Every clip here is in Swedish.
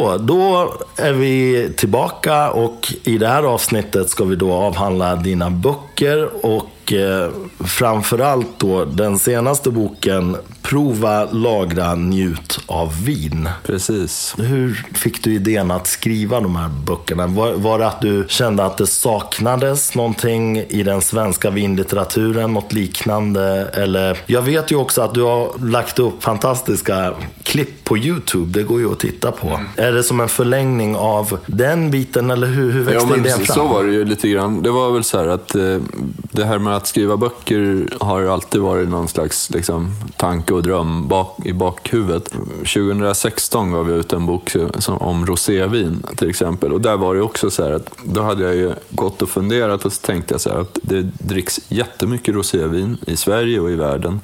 Så, då är vi tillbaka och i det här avsnittet ska vi då avhandla dina böcker och eh, framförallt då den senaste boken Prova, lagra, njut av vin. Precis. Hur fick du idén att skriva de här böckerna? Var, var det att du kände att det saknades någonting i den svenska vinlitteraturen, något liknande? Eller, jag vet ju också att du har lagt upp fantastiska klipp på YouTube, det går ju att titta på. Mm. Är det som en förlängning av den biten eller hur, hur växte ja, idén fram? Så var det ju lite grann. Det var väl så här att eh, det här med att skriva böcker har alltid varit någon slags liksom, tanke och dröm bak, i bakhuvudet. 2016 gav jag ut en bok som, om rosévin till exempel och där var det också så här att då hade jag ju gått och funderat och så tänkte jag så här att det dricks jättemycket rosévin i Sverige och i världen.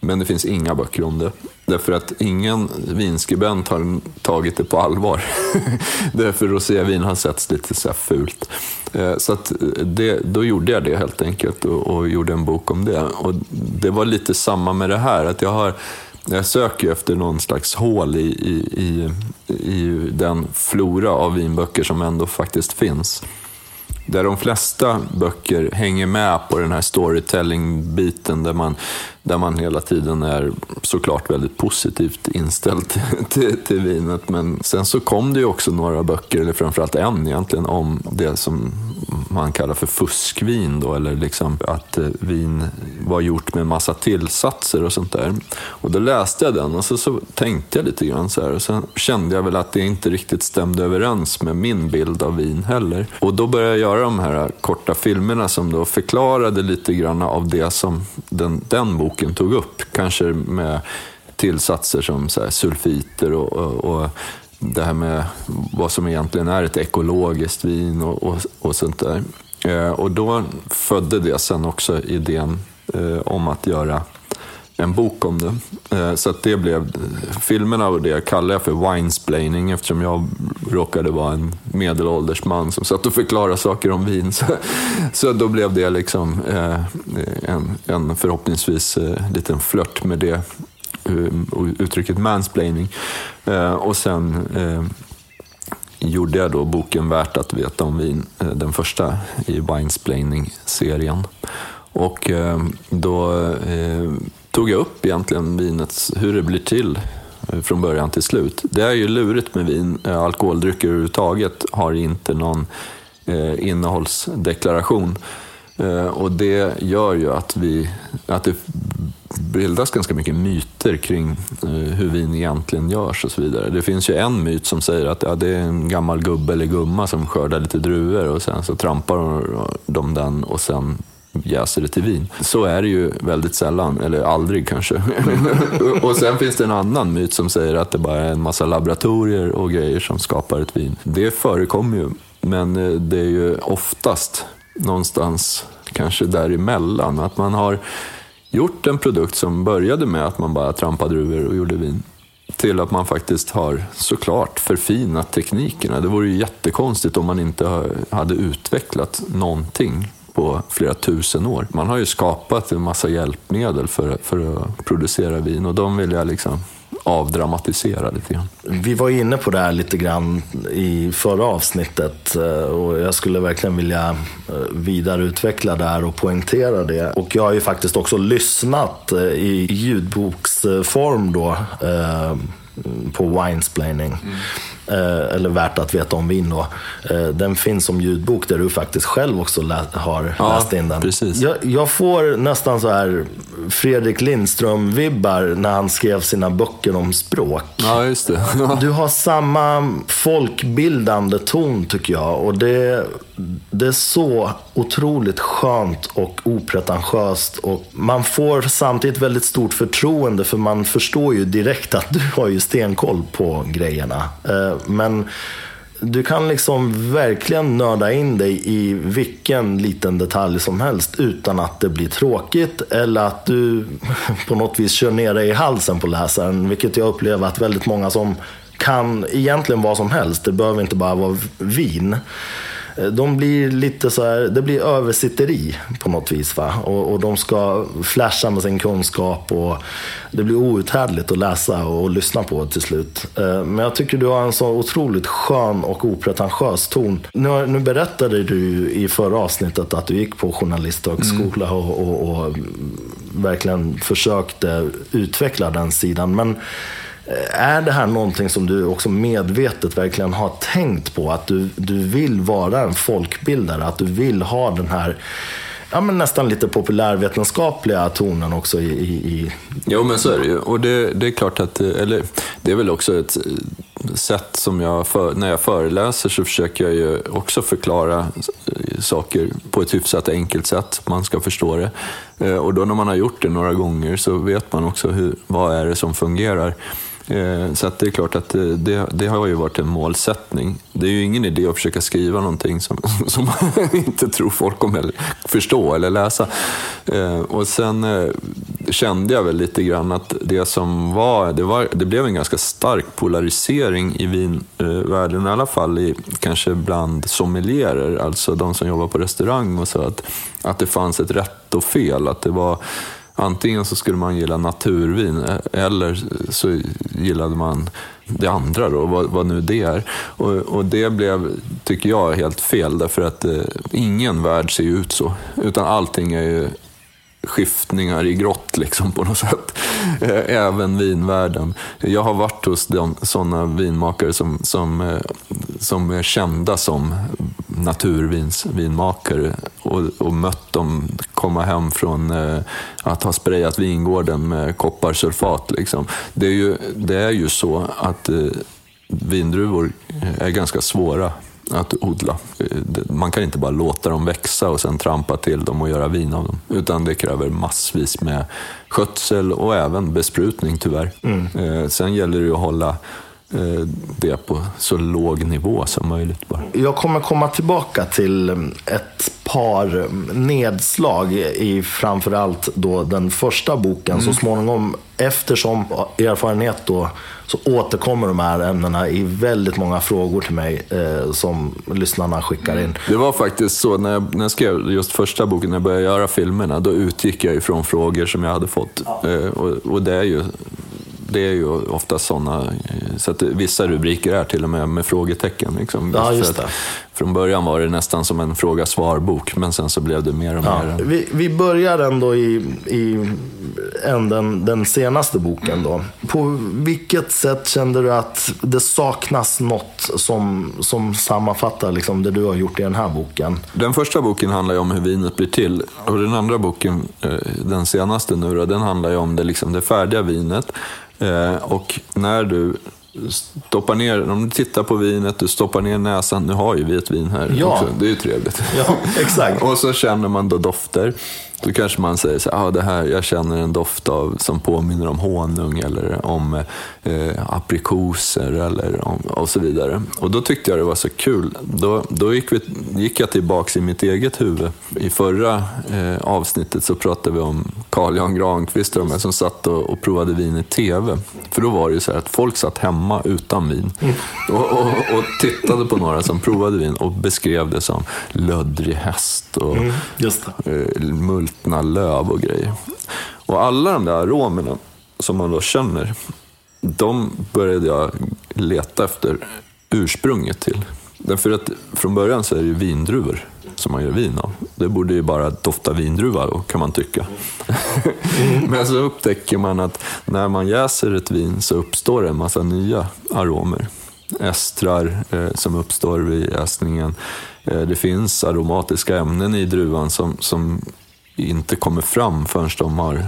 Men det finns inga böcker om det. Därför att ingen vinskribent har tagit det på allvar. Därför rosévin har setts lite så här fult. Eh, så att eh, det, då gjorde jag det helt enkelt och, och, gjorde en bok om det. Och det var lite samma med det här. att jag har jag söker efter någon slags hål i, i, i, i den flora av vinböcker som ändå faktiskt finns. Där de flesta böcker hänger med på den här storytelling-biten där man där man hela tiden är såklart väldigt positivt inställd till, till, vinet. Men sen så kom det ju också några böcker, eller framförallt en egentligen, om det som man kallar för fuskvin då, eller liksom att eh, vin var gjort med massa tillsatser och sånt där. Och då läste jag den och så, så tänkte jag lite grann så här och sen kände jag väl att det inte riktigt stämde överens med min bild av vin heller. Och då började jag göra de här korta filmerna som då förklarade lite grann av det som den, den boken boken tog upp. Kanske med tillsatser som så sulfiter och, och, och, det här med vad som egentligen är ett ekologiskt vin och, och, och sånt där. Eh, och då födde det sen också idén eh, om att göra en bok om det. Eh, så att det blev, filmerna och det kallar jag för winesplaining eftersom jag råkade vara en medelålders man som satt och förklarade saker om vin. Så, så då blev det liksom eh, en, en förhoppningsvis eh, liten flört med det uttrycket mansplaining. Och sen gjorde jag då boken Värt att veta om vin, den första i winesplaining-serien. Och då tog jag upp egentligen vinets, hur det blir till eh, från början till slut. Det är ju lurigt med vin. Eh, alkoholdrycker överhuvudtaget har inte någon eh, innehållsdeklaration. Eh, och det gör ju att, vi, att det bildas ganska mycket myter kring eh, hur vin egentligen görs och så vidare. Det finns ju en myt som säger att ja, det är en gammal gubbe eller gumma som skördar lite druvor och sen så trampar de den och sen jäser det till vin. Så är det ju väldigt sällan, eller aldrig kanske. och sen finns det en annan myt som säger att det bara är en massa laboratorier och grejer som skapar ett vin. Det förekommer ju, men eh, det är ju oftast någonstans kanske däremellan. Att man har gjort en produkt som började med att man bara trampade druvor och gjorde vin till att man faktiskt har såklart förfinat teknikerna. Det vore ju jättekonstigt om man inte hade utvecklat någonting på flera tusen år. Man har ju skapat en massa hjälpmedel för, för att producera vin och de vill jag liksom avdramatisera lite grann. Vi var inne på det här lite grann i förra avsnittet eh, och jag skulle verkligen vilja eh, vidareutveckla det här och poängtera det. Och jag har ju faktiskt också lyssnat eh, i ljudboksform då på winesplaining. Mm. Eh, eller värt att veta om vin då. Eh, den finns som ljudbok där du faktiskt själv också lä har ja, läst in den. Precis. Jag, jag, får nästan så här Fredrik Lindström-vibbar när han skrev sina böcker om språk. Ja, just det. du har samma folkbildande ton tycker jag. Och det, det är så otroligt skönt och opretentiöst. Och man får samtidigt väldigt stort förtroende för man förstår ju direkt att du har ju stenkoll på grejerna. Men du kan liksom verkligen nörda in dig i vilken liten detalj som helst utan att det blir tråkigt eller att du på något vis kör ner dig i halsen på läsaren. Vilket jag upplever att väldigt många som kan egentligen vad som helst, det behöver inte bara vara vin, de blir lite så här, det blir översitteri på något vis. Va? Och, och de ska flasha med sin kunskap och det blir outhärdligt att läsa och, och lyssna på till slut. Eh, men jag tycker du har en så otroligt skön och opretentiös ton. Nu, nu berättade du i förra avsnittet att du gick på journalisthögskola mm. och, och, och verkligen försökte utveckla den sidan. Men Eh, är det här någonting som du också medvetet verkligen har tänkt på? Att du, du vill vara en folkbildare, att du vill ha den här ja, men nästan lite populärvetenskapliga tonen också i, i... Jo, men så är det ju. Och det, det är klart att, eh, eller det är väl också ett eh, sätt som jag, för, när jag föreläser så försöker jag ju också förklara saker på ett hyfsat enkelt sätt, man ska förstå det. Och då när man har gjort det några gånger så vet man också hur, vad är det som fungerar. Eh, så att det är klart att eh, det, det, har ju varit en målsättning. Det är ju ingen idé att försöka skriva någonting som, som man inte tror folk kommer förstå eller läsa. Eh, och sen kände jag väl lite grann att det som var, det, var, det blev en ganska stark polarisering i vinvärlden, i alla fall i, kanske bland sommelierer, alltså de som jobbar på restaurang och så, att, att det fanns ett rätt och fel. Att det var Antingen så skulle man gilla naturvin eh, eller så gillade man det andra då, vad, vad nu det är. Och, och, det blev, tycker jag, helt fel därför att eh, ingen värld ser ut så. Utan allting är ju skiftningar i grått liksom på något sätt. Eh, även vinvärlden. Jag har varit hos sådana vinmakare som, som, eh, som är kända som naturvinsvinmakare och, och mött dem komma hem från eh, att ha sprayat vingården med kopparsulfat. Liksom. Det, är ju, det är ju så att vindruvor är ganska svåra att odla. Man kan inte bara låta dem växa och sen trampa till dem och göra vin av dem. Utan det kräver massvis med skötsel och även besprutning tyvärr. Mm. Eh, sen gäller det att hålla det på så låg nivå som möjligt. Bara. Jag kommer komma tillbaka till ett par nedslag i framförallt då den första boken. Mm. Så småningom, eftersom erfarenhet då, så återkommer de här ämnena i väldigt många frågor till mig eh, som lyssnarna skickar in. Det var faktiskt så, när jag, när jag skrev just första boken, när jag började göra filmerna, då utgick jag ifrån frågor som jag hade fått. Ja. Eh, och, och det är ju det är ju ofta sådana, eh, så att vissa rubriker är till och med med frågetecken. Liksom. Ja, just det. Från början var det nästan som en fråga-svar-bok, men sen så blev det mer och ja. mer. Vi, vi börjar ändå i, i änden, den senaste boken. Då. På vilket sätt kände du att det saknas något som, som sammanfattar liksom det du har gjort i den här boken? Den första boken handlar ju om hur vinet blir till. Och den andra boken, eh, den senaste nu då, den handlar ju om det, liksom, det färdiga vinet. Eh, och när du stoppar ner, om du tittar på vinet, du stoppar ner näsan, nu har ju vi ett vin här ja. också, det är ju trevligt. Ja, exakt. och så känner man då dofter. Då kanske man säger så ah, det här, jag känner en doft av, som påminner om honung eller om eh, aprikoser eller om, och så vidare. Och då tyckte jag det var så kul. Då, då gick, vi, gick jag tillbaks i mitt eget huvud. I förra eh, avsnittet så pratade vi om Carl Jan Granqvist och de som satt och, och provade vin i TV. För då var det ju så att folk satt hemma utan vin mm. och, och, och, tittade på några som provade vin och beskrev det som löddrig häst och mm, eh, mult ruttna löv och grejer. Och alla de där aromerna som man då känner, de började jag leta efter ursprunget till. Därför att från början så är det ju vindruvor som man gör vin av. Det borde ju bara dofta vindruva kan man tycka. Men så upptäcker man att när man jäser ett vin så uppstår det en massa nya aromer. Estrar eh, som uppstår vid jäsningen. Eh, det finns aromatiska ämnen i druvan som, som inte kommer fram förrän de har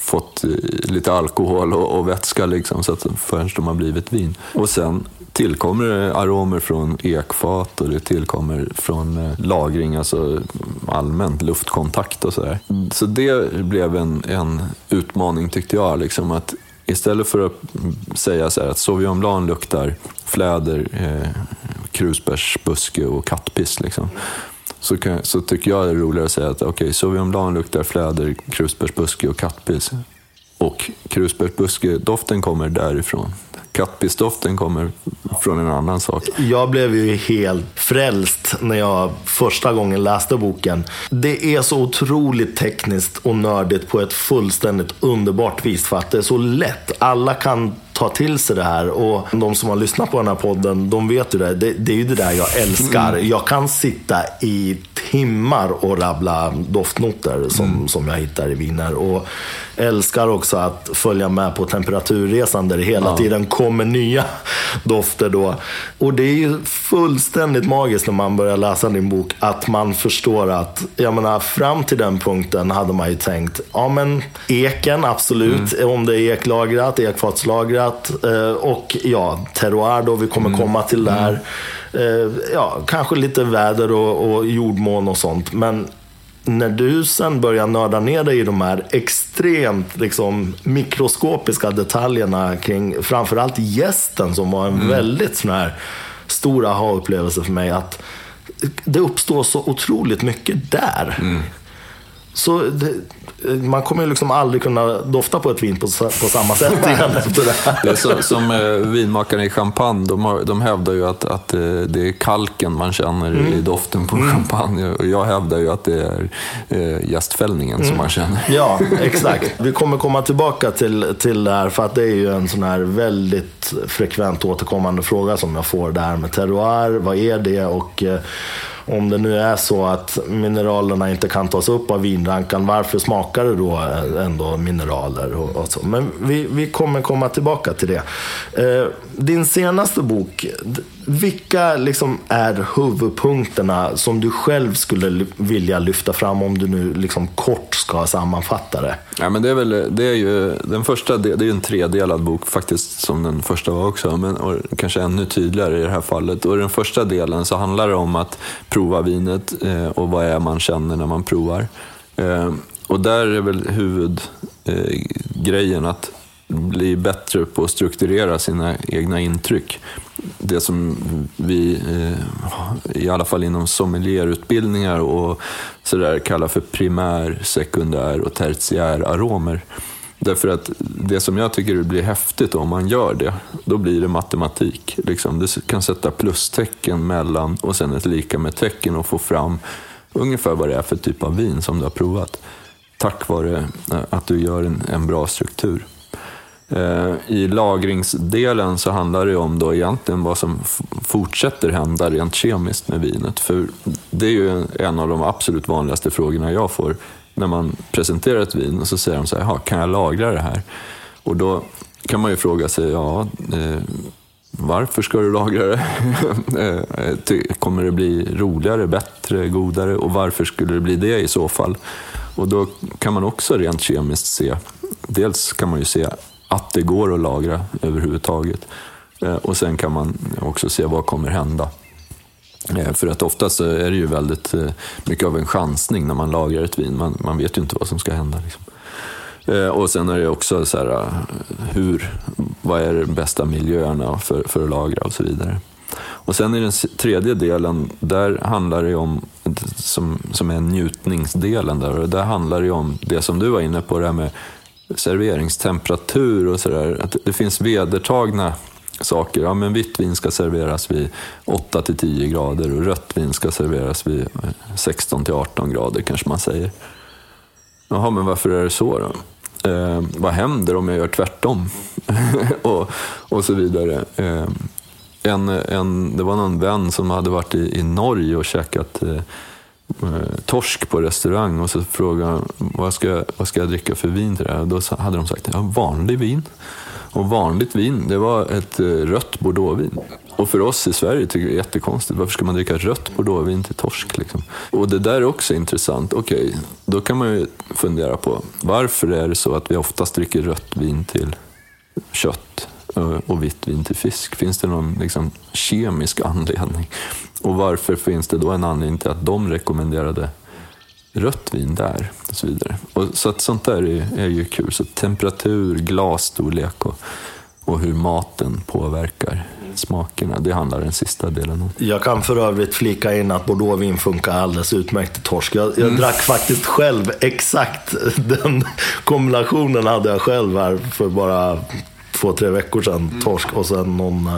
fått eh, lite alkohol och, och vätska, liksom, så att, förrän de har blivit vin. Och sen tillkommer det aromer från ekfat och det tillkommer från eh, lagring, alltså allmänt luftkontakt och sådär. Så det blev en, en utmaning tyckte jag, liksom, att istället för att säga så att Sauvignon Blanc luktar fläder, eh, krusbärsbuske och kattpiss, liksom, så, kan, så tycker jag det är roligare att säga att okej, okay, Sauvignon Blanc luktar fläder, krusbärsbuske och kattpiss. Och krusbärsbuske-doften kommer därifrån. kattpissdoften kommer från en annan sak. Jag blev ju helt frälst när jag första gången läste boken. Det är så otroligt tekniskt och nördigt på ett fullständigt underbart vis för att det är så lätt. Alla kan ta till sig det här. Och de som har lyssnat på den här podden, de vet ju det. Det, det är ju det där jag älskar. Mm. Jag kan sitta i timmar och rabbla doftnoter som, mm. som jag hittar i viner. Och älskar också att följa med på temperaturresan där det hela ja. tiden kommer nya dofter då. Och det är ju fullständigt magiskt när man börjar läsa din bok att man förstår att, jag menar fram till den punkten hade man ju tänkt, ja men eken absolut, mm. om det är eklagrat, ekfatslagrat eh, och ja, terroir då, vi kommer mm. komma till där. Mm. Eh, ja, kanske lite väder och, och jordmån och sånt. Men när du sen börjar nörda ner dig i de här extremt liksom, mikroskopiska detaljerna kring framförallt gästen som var en mm. väldigt sån här stor aha-upplevelse för mig. att Det uppstår så otroligt mycket där. Mm. Så det, man kommer ju liksom aldrig kunna dofta på ett vin på, på samma sätt igen efter det här. Det är så, som eh, vinmakarna i champagne, de, har, de hävdar ju att, att eh, det är kalken man känner mm. i doften på mm. champagne. Och jag hävdar ju att det är eh, gästfällningen mm. som man känner. Ja, exakt. Vi kommer komma tillbaka till, till det här, för att det är ju en sån här väldigt frekvent återkommande fråga som jag får där med terroir. Vad är det? Och eh, om det nu är så att mineralerna inte kan tas upp av vinrankan, varför smakar det då ändå mineraler? Och, och så? Men vi, vi kommer komma tillbaka till det. Eh, din senaste bok, vilka liksom är huvudpunkterna som du själv skulle vilja lyfta fram om du nu liksom kort ska sammanfatta det? Ja, men det, är väl, det är ju den första, det är ju en tredelad bok faktiskt, som den första var också, men och kanske ännu tydligare i det här fallet. Och den första delen så handlar det om att prova vinet eh, och vad är man känner när man provar. Eh, och där är väl huvudgrejen eh, att bli bättre på att strukturera sina egna intryck. Det som vi, eh, i alla fall inom sommelierutbildningar och sådär kallar för primär, sekundär och tertiär aromer. Därför att det som jag tycker blir häftigt om man gör det, då blir det matematik. Liksom. Du kan sätta plustecken mellan och sen ett lika med tecken och få fram ungefär vad det är för typ av vin som du har provat. Tack vare att du gör en, en bra struktur. Eh, I lagringsdelen så handlar det om då egentligen vad som fortsätter hända rent kemiskt med vinet. För det är ju en av de absolut vanligaste frågorna jag får när man presenterar ett vin och så säger de så här, kan jag lagra det här? Och då kan man ju fråga sig, ja, eh, varför ska du lagra det? Eh, Kommer det bli roligare, bättre, godare? Och varför skulle det bli det i så fall? Och då kan man också rent kemiskt se, dels kan man ju se att det går att lagra överhuvudtaget. Eh, och sen kan man också se vad kommer hända. Eh, för att oftast är det ju väldigt eh, mycket av en chansning när man lagrar ett vin. Man, man vet ju inte vad som ska hända. Liksom. Och sen är det också så här, hur, vad är de bästa miljöerna för, för att lagra och så vidare. Och sen i den tredje delen, där handlar det om, som, som är njutningsdelen, där, och där handlar det om det som du var inne på, det här med serveringstemperatur och sådär. det finns vedertagna saker. Ja, men vitt vin ska serveras vid 8 till 10 grader och rött vin ska serveras vid 16 till 18 grader kanske man säger. Jaha, men varför är det så då? Eh, vad händer om jag gör tvärtom? och, och så vidare. Eh, en, en, det var någon vän som hade varit i, i Norge och käkat eh, Eh, Eh, torsk på restaurang och så frågade vad ska, vad ska jag dricka för vin till det här? Då hade de sagt ja, vanlig vin. Och vanligt vin, det var ett eh, rött bordeauxvin. Och för oss i Sverige tycker jag det är jättekonstigt. Varför ska man dricka rött bordeauxvin till torsk? Liksom? Och det där är också intressant. Okej, okay, då kan man ju fundera på varför är det så att vi oftast dricker rött vin till kött och vitt vin till fisk? Finns det någon liksom, kemisk anledning? Och varför finns det då en anledning till att de rekommenderade rött vin där? Och så vidare. Och så att sånt där är, är ju kul. Så temperatur, glasstorlek och, och hur maten påverkar smakerna. Det handlar den sista delen om. Jag kan för övrigt flika in att bordeauxvin funkar alldeles utmärkt till torsk. Jag, jag mm. drack faktiskt själv exakt den kombinationen hade jag själv här för bara två, tre veckor sedan. Torsk och sen någon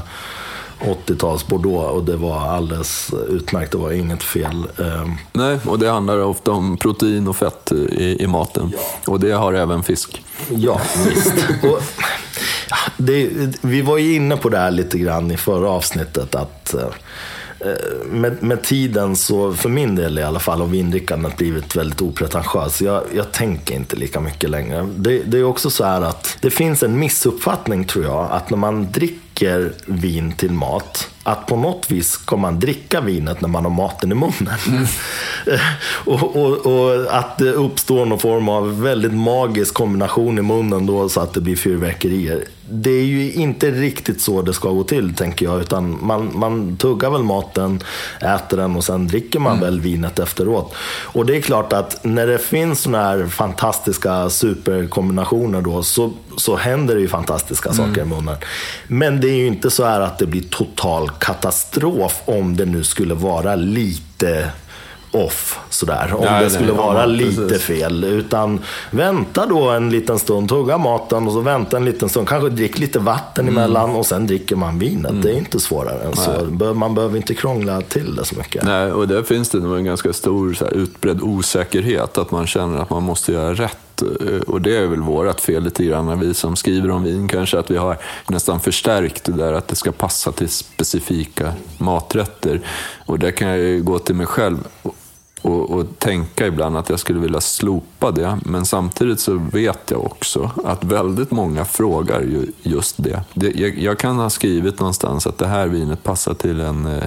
80-tals Bordeaux och det var alldeles utmärkt. Det var inget fel. Ehm, Nej, och det handlar ofta om protein och fett i, i maten. Och det har även fisk. Ja, visst. Och, det, vi var ju inne på det här lite grann i förra avsnittet. att eh, Eh, med, med, tiden, så för min del i alla fall, har vindrickandet blivit väldigt opretentiöst. Jag, jag tänker inte lika mycket längre. Det, det, är också så här att det finns en missuppfattning tror jag, att när man dricker vin till mat, att på något vis ska man dricka vinet när man har maten i munnen. Mm. och, och, och, att det uppstår någon form av väldigt magisk kombination i munnen då så att det blir fyrverkerier det är ju inte riktigt så det ska gå till, tänker jag. Utan man, man tuggar väl maten, äter den och sen dricker man mm. väl vinet efteråt. Och det är klart att när det finns sådana här fantastiska superkombinationer då, så, så händer det ju fantastiska mm. saker i munnen. Men det är ju inte så här att det blir total katastrof om det nu skulle vara lite off sådär. Om nej, det skulle nej, vara ja, lite precis. fel. Utan vänta då en liten stund, tugga maten och så vänta en liten stund. Kanske drick lite vatten mm. emellan och sen dricker man vinet. Mm. Det är inte svårare än så. Man behöver inte krångla till det så mycket. Nej, och där finns det nog en ganska stor så här, utbredd osäkerhet. Att man känner att man måste göra rätt och det är väl vårt fel lite grann, vi som skriver om vin kanske, att vi har nästan förstärkt det där att det ska passa till specifika maträtter. Och där kan jag ju gå till mig själv och, och, tänka ibland att jag skulle vilja slopa det. Men samtidigt så vet jag också att väldigt många frågar ju just det. det jag, jag, kan ha skrivit någonstans att det här vinet passar till en eh,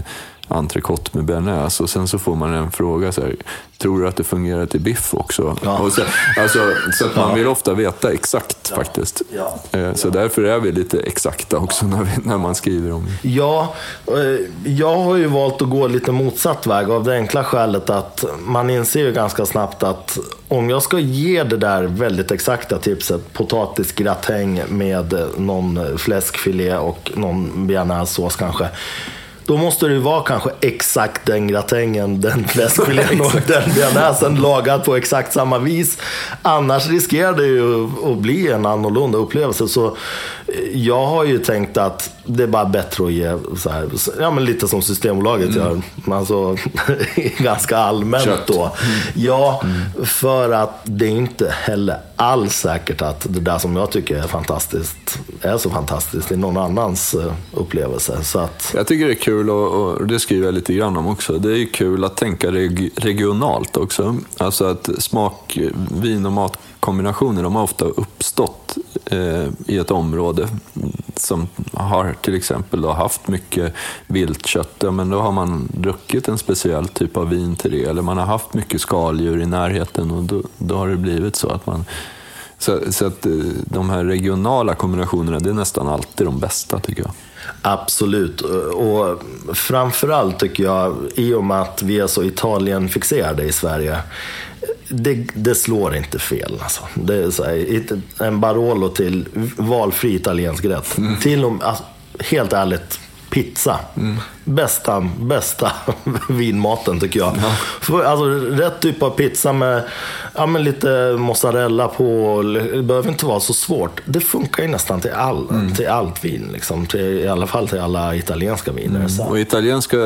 entrecote med bearnaise och sen så får man en fråga så här, tror du att det fungerar till biff också? Ja. Så, alltså, så att man vill ofta veta exakt ja. faktiskt. Ja. Eh, så därför är vi lite exakta också när, vi, när man skriver om det. Ja, eh, jag har ju valt att gå lite motsatt väg av det enkla skälet att man inser ju ganska snabbt att om jag ska ge det där väldigt exakta tipset, potatisgratäng med någon fläskfilé och någon bearnaisesås kanske då måste det vara kanske exakt den gratängen, den fläskfilén och den bearnaisen lagad på exakt samma vis. Annars riskerar det ju att bli en annorlunda upplevelse. Så jag har ju tänkt att det är bara bättre att ge så här, ja men lite som Systembolaget mm. gör. Alltså, ganska allmänt Kött. då. Mm. Ja, mm. för att det är inte heller alls säkert att det där som jag tycker är fantastiskt är så fantastiskt i någon annans eh, upplevelse. Så att... Jag tycker det är kul, och, och det skriver jag lite grann om också, det är kul att tänka reg regionalt också. Alltså att smak, vin och kombinationer de har ofta uppstått eh, i ett område som har till exempel då haft mycket viltkött, ja, men då har man druckit en speciell typ av vin till det. Eller man har haft mycket skaldjur i närheten och då, då har det blivit så att man så, så, att eh, de här regionala kombinationerna, det är nästan alltid de bästa tycker jag. Absolut. Och framförallt tycker jag, i och med att vi är så Italien-fixerade i Sverige, det, det, slår inte fel. Alltså. Här, en Barolo till valfri italiensk rätt. Mm. Till och med, alltså, helt ärligt, pizza. Mm. Bästa, bästa vinmaten tycker jag. Ja. För, alltså, rätt typ av pizza med ja, men lite mozzarella på. Det behöver inte vara så svårt. Det funkar ju nästan till, all, mm. till allt vin. Liksom. Till, I alla fall till alla italienska viner. Mm. Och italienska,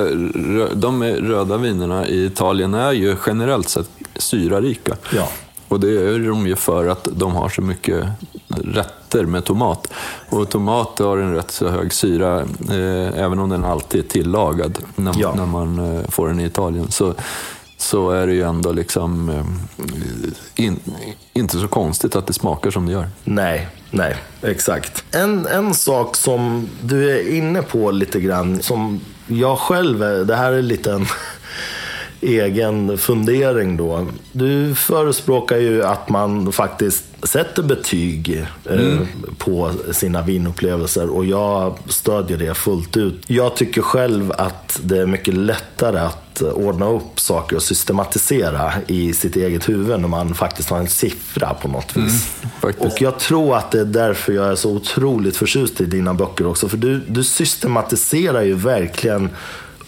de röda vinerna i Italien är ju generellt sett syrarika. Ja. Och det är de ju för att de har så mycket rätter med tomat. Och tomat har en rätt så hög syra, eh, även om den alltid är tillagad när, ja. när man eh, får den i Italien. Så, så är det ju ändå liksom eh, in, inte så konstigt att det smakar som det gör. Nej, nej, exakt. En, en sak som du är inne på lite grann, som jag själv, det här är lite en egen fundering då. Du förespråkar ju att man faktiskt sätter betyg eh, mm. på sina vinupplevelser och jag stödjer det fullt ut. Jag tycker själv att det är mycket lättare att ordna upp saker och systematisera i sitt eget huvud när man faktiskt har en siffra på något vis. Mm, och jag tror att det är därför jag är så otroligt förtjust i dina böcker också. För du, du systematiserar ju verkligen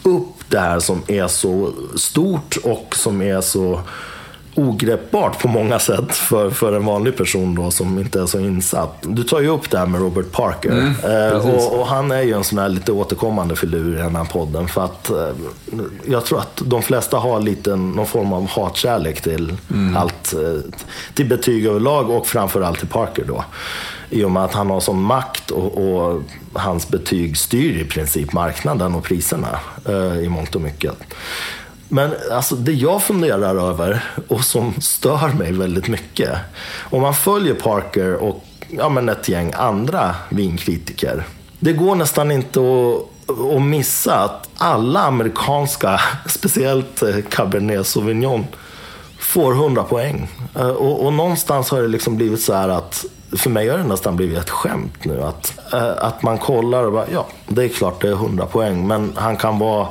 upp det här som är så stort och som är så ogreppbart på många sätt för, för en vanlig person då som inte är så insatt. Du tar ju upp det här med Robert Parker. Mm, eh, och, och, han är ju en sån här lite återkommande filur i den här podden. För att eh, jag tror att de flesta har lite någon form av hatkärlek till mm. allt. Eh, till betyg överlag och framförallt till Parker då. I och med att han har sån makt och, och hans betyg styr i princip marknaden och priserna eh, i mångt och mycket. Men alltså, det jag funderar över och som stör mig väldigt mycket. Om man följer Parker och ja, men ett gäng andra vinkritiker. Det går nästan inte att, att missa att alla amerikanska, speciellt eh, Cabernet Sauvignon, får 100 poäng. Eh, och, och någonstans har det liksom blivit så här att för mig har det nästan blivit ett skämt nu. Att, eh, att man kollar och bara, ja, det är klart det är 100 poäng. Men han kan vara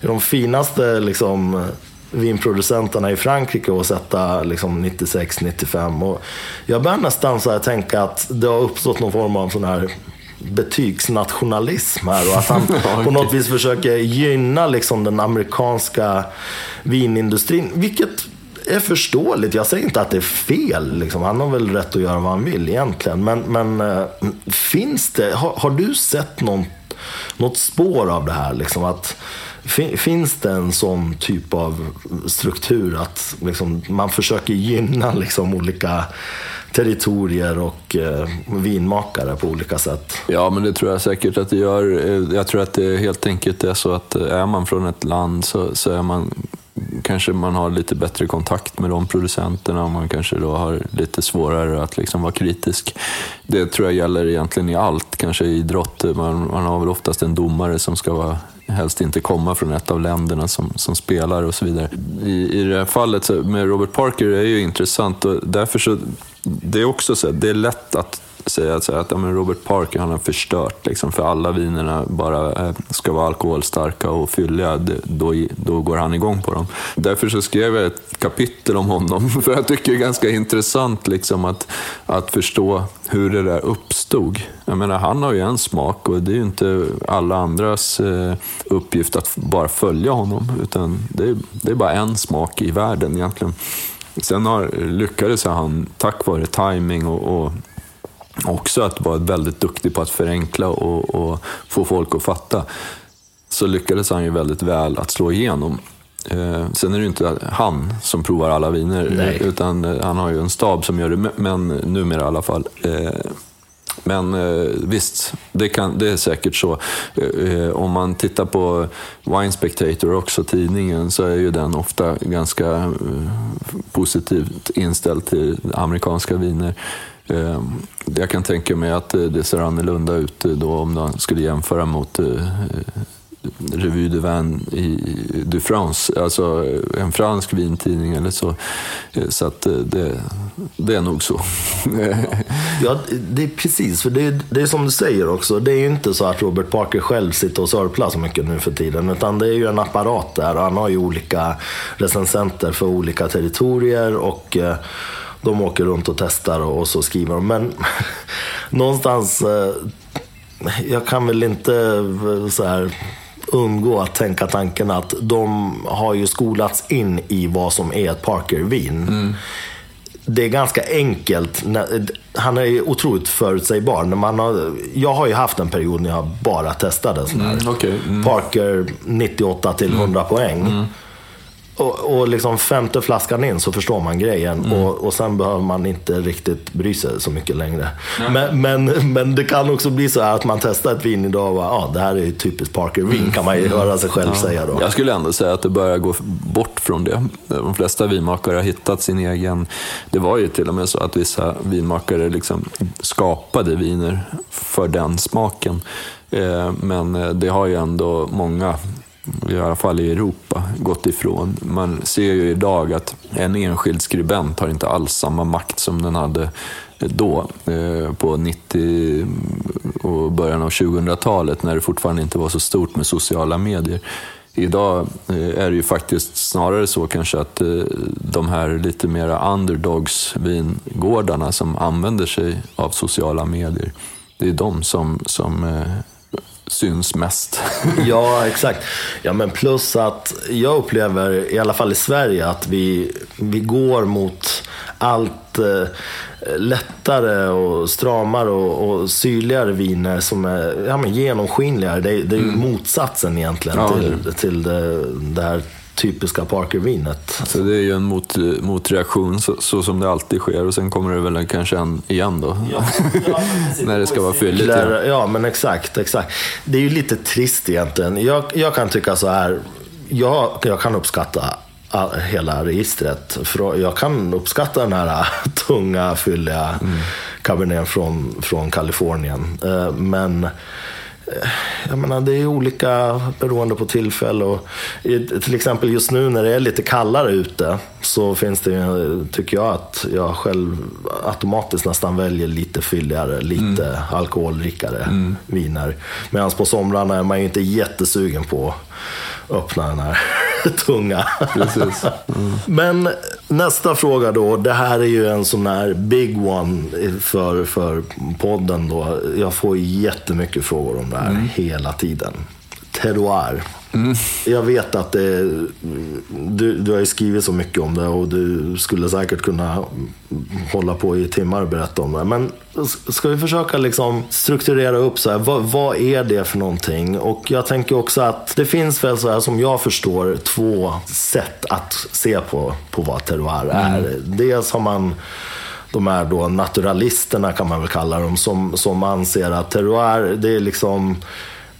de finaste liksom, vinproducenterna i Frankrike och sätta liksom 96-95. Jag börjar nästan så här tänka att det har uppstått någon form av sån här betygsnationalism här och att han på något vis försöker gynna liksom den amerikanska vinindustrin. Vilket är förståeligt. Jag säger inte att det är fel. Liksom. Han har väl rätt att göra vad han vill egentligen. Men, men eh, finns det, har, har, du sett någon, något spår av det här? Liksom, att Finns det en sån typ av struktur att liksom, man försöker gynna liksom, olika territorier och eh, vinmakare på olika sätt? Ja, men det tror jag säkert att det gör. Eh, jag tror att det helt enkelt är så att eh, är man från ett land så, så är man kanske man har lite bättre kontakt med de producenterna och man kanske då har lite svårare att liksom vara kritisk. Det tror jag gäller egentligen i allt, kanske i idrott. Man, man har väl oftast en domare som ska vara helst inte komma från ett av länderna som, som spelar och så vidare. I, i det här fallet så, med Robert Parker är ju intressant och därför så, det är också så det är lätt att säga att, att ja, men Robert Parker han har förstört liksom, för alla vinerna bara eh, ska vara alkoholstarka och fylliga, då, då går han igång på dem. Därför så skrev jag ett kapitel om honom, för jag tycker det är ganska intressant liksom, att, att förstå hur det där uppstod. Jag menar, han har ju en smak och det är ju inte alla andras eh, uppgift att bara följa honom, utan det är, det är bara en smak i världen egentligen. Sen har, lyckades han, tack vare timing och, och också att vara väldigt duktig på att förenkla och, och, få folk att fatta, så lyckades han ju väldigt väl att slå igenom. Eh, sen är det ju inte han som provar alla viner, Nej. utan eh, han har ju en stab som gör det, men numera i alla fall. Eh, men eh, visst, det, kan, det är säkert så. Eh, om man tittar på Wine Spectator, också tidningen, så är ju den ofta ganska eh, positivt inställd till amerikanska viner. Ehm, jag kan tänka mig att eh, det ser annorlunda ut eh, då om man skulle jämföra mot eh, Revue de Vin i du France, alltså en fransk vintidning eller så. Så att det, det är nog så. ja, det är precis. För det är, det är som du säger också. Det är ju inte så att Robert Parker själv sitter och sörplar så mycket nu för tiden. Utan det är ju en apparat där. Han har ju olika recensenter för olika territorier. och de åker runt och testar och, och så skriver de. Men någonstans, eh, jag kan väl inte eh, så här, undgå att tänka tanken att de har ju skolats in i vad som är ett Parker-vin. Mm. Det är ganska enkelt. Han är ju otroligt förutsägbar. När man har, jag har ju haft en period när jag bara testade sån här. Mm, okay. mm. Parker 98 till 100 mm. poäng. Mm. Och, och liksom femte flaskan in så förstår man grejen. Mm. Och, och sen behöver man inte riktigt bry sig så mycket längre. Men, men, men, det kan också bli så att man testar ett vin idag och bara, ah, det här är ju typiskt Parker-vin mm. kan man ju höra sig själv ja. säga då. Jag skulle ändå säga att det börjar gå bort från det. De flesta vinmakare har hittat sin egen... Det var ju till och med så att vissa vinmakare liksom skapade viner för den smaken. Eh, men eh, det har ju ändå många i alla fall i Europa, gått ifrån. Man ser ju idag att en enskild skribent har inte alls samma makt som den hade då, eh, på 90 och början av 2000-talet, när det fortfarande inte var så stort med sociala medier. Idag eh, är det ju faktiskt snarare så kanske att eh, de här lite mera underdogs vingårdarna som använder sig av sociala medier, det är de som, som syns mest. ja, exakt. Ja, men plus att jag upplever, i alla fall i Sverige, att vi, vi går mot allt eh, lättare och stramare och, och syrligare viner som är ja, men genomskinligare. Det, det är ju mm. motsatsen egentligen ja, till, till det, det här typiska Parker-vinet. Så det är ju en mot, motreaktion så, så, som det alltid sker och sen kommer det väl kanske en igen då. Ja, ja, När det ska vara fylligt. Ja. ja, men exakt, exakt. Det är ju lite trist egentligen. Jag, jag kan tycka så här. Jag, jag kan uppskatta hela registret. För jag kan uppskatta den här tunga, fylliga mm. cabernet från, från Kalifornien. Eh, men jag menar, det är olika beroende på tillfälle. Och, till exempel just nu när det är lite kallare ute så finns det, tycker jag, att jag själv automatiskt nästan väljer lite fylligare, lite mm. alkoholrikare mm. viner. Medan på somrarna är man ju inte jättesugen på öppna den här tunga. Precis. Mm. Men nästa fråga då. Det här är ju en sån här big one för, för podden då. Jag får jättemycket frågor om det här mm. hela tiden. Terroir. Mm. Jag vet att det, du, du har ju skrivit så mycket om det och du skulle säkert kunna hålla på i timmar och berätta om det. Men ska vi försöka liksom strukturera upp så här, vad, vad, är det för någonting? Och jag tänker också att det finns väl så här som jag förstår två sätt att se på, på vad terroir är. Mm. Dels har man de här då naturalisterna kan man väl kalla dem, som, som anser att terroir, det är liksom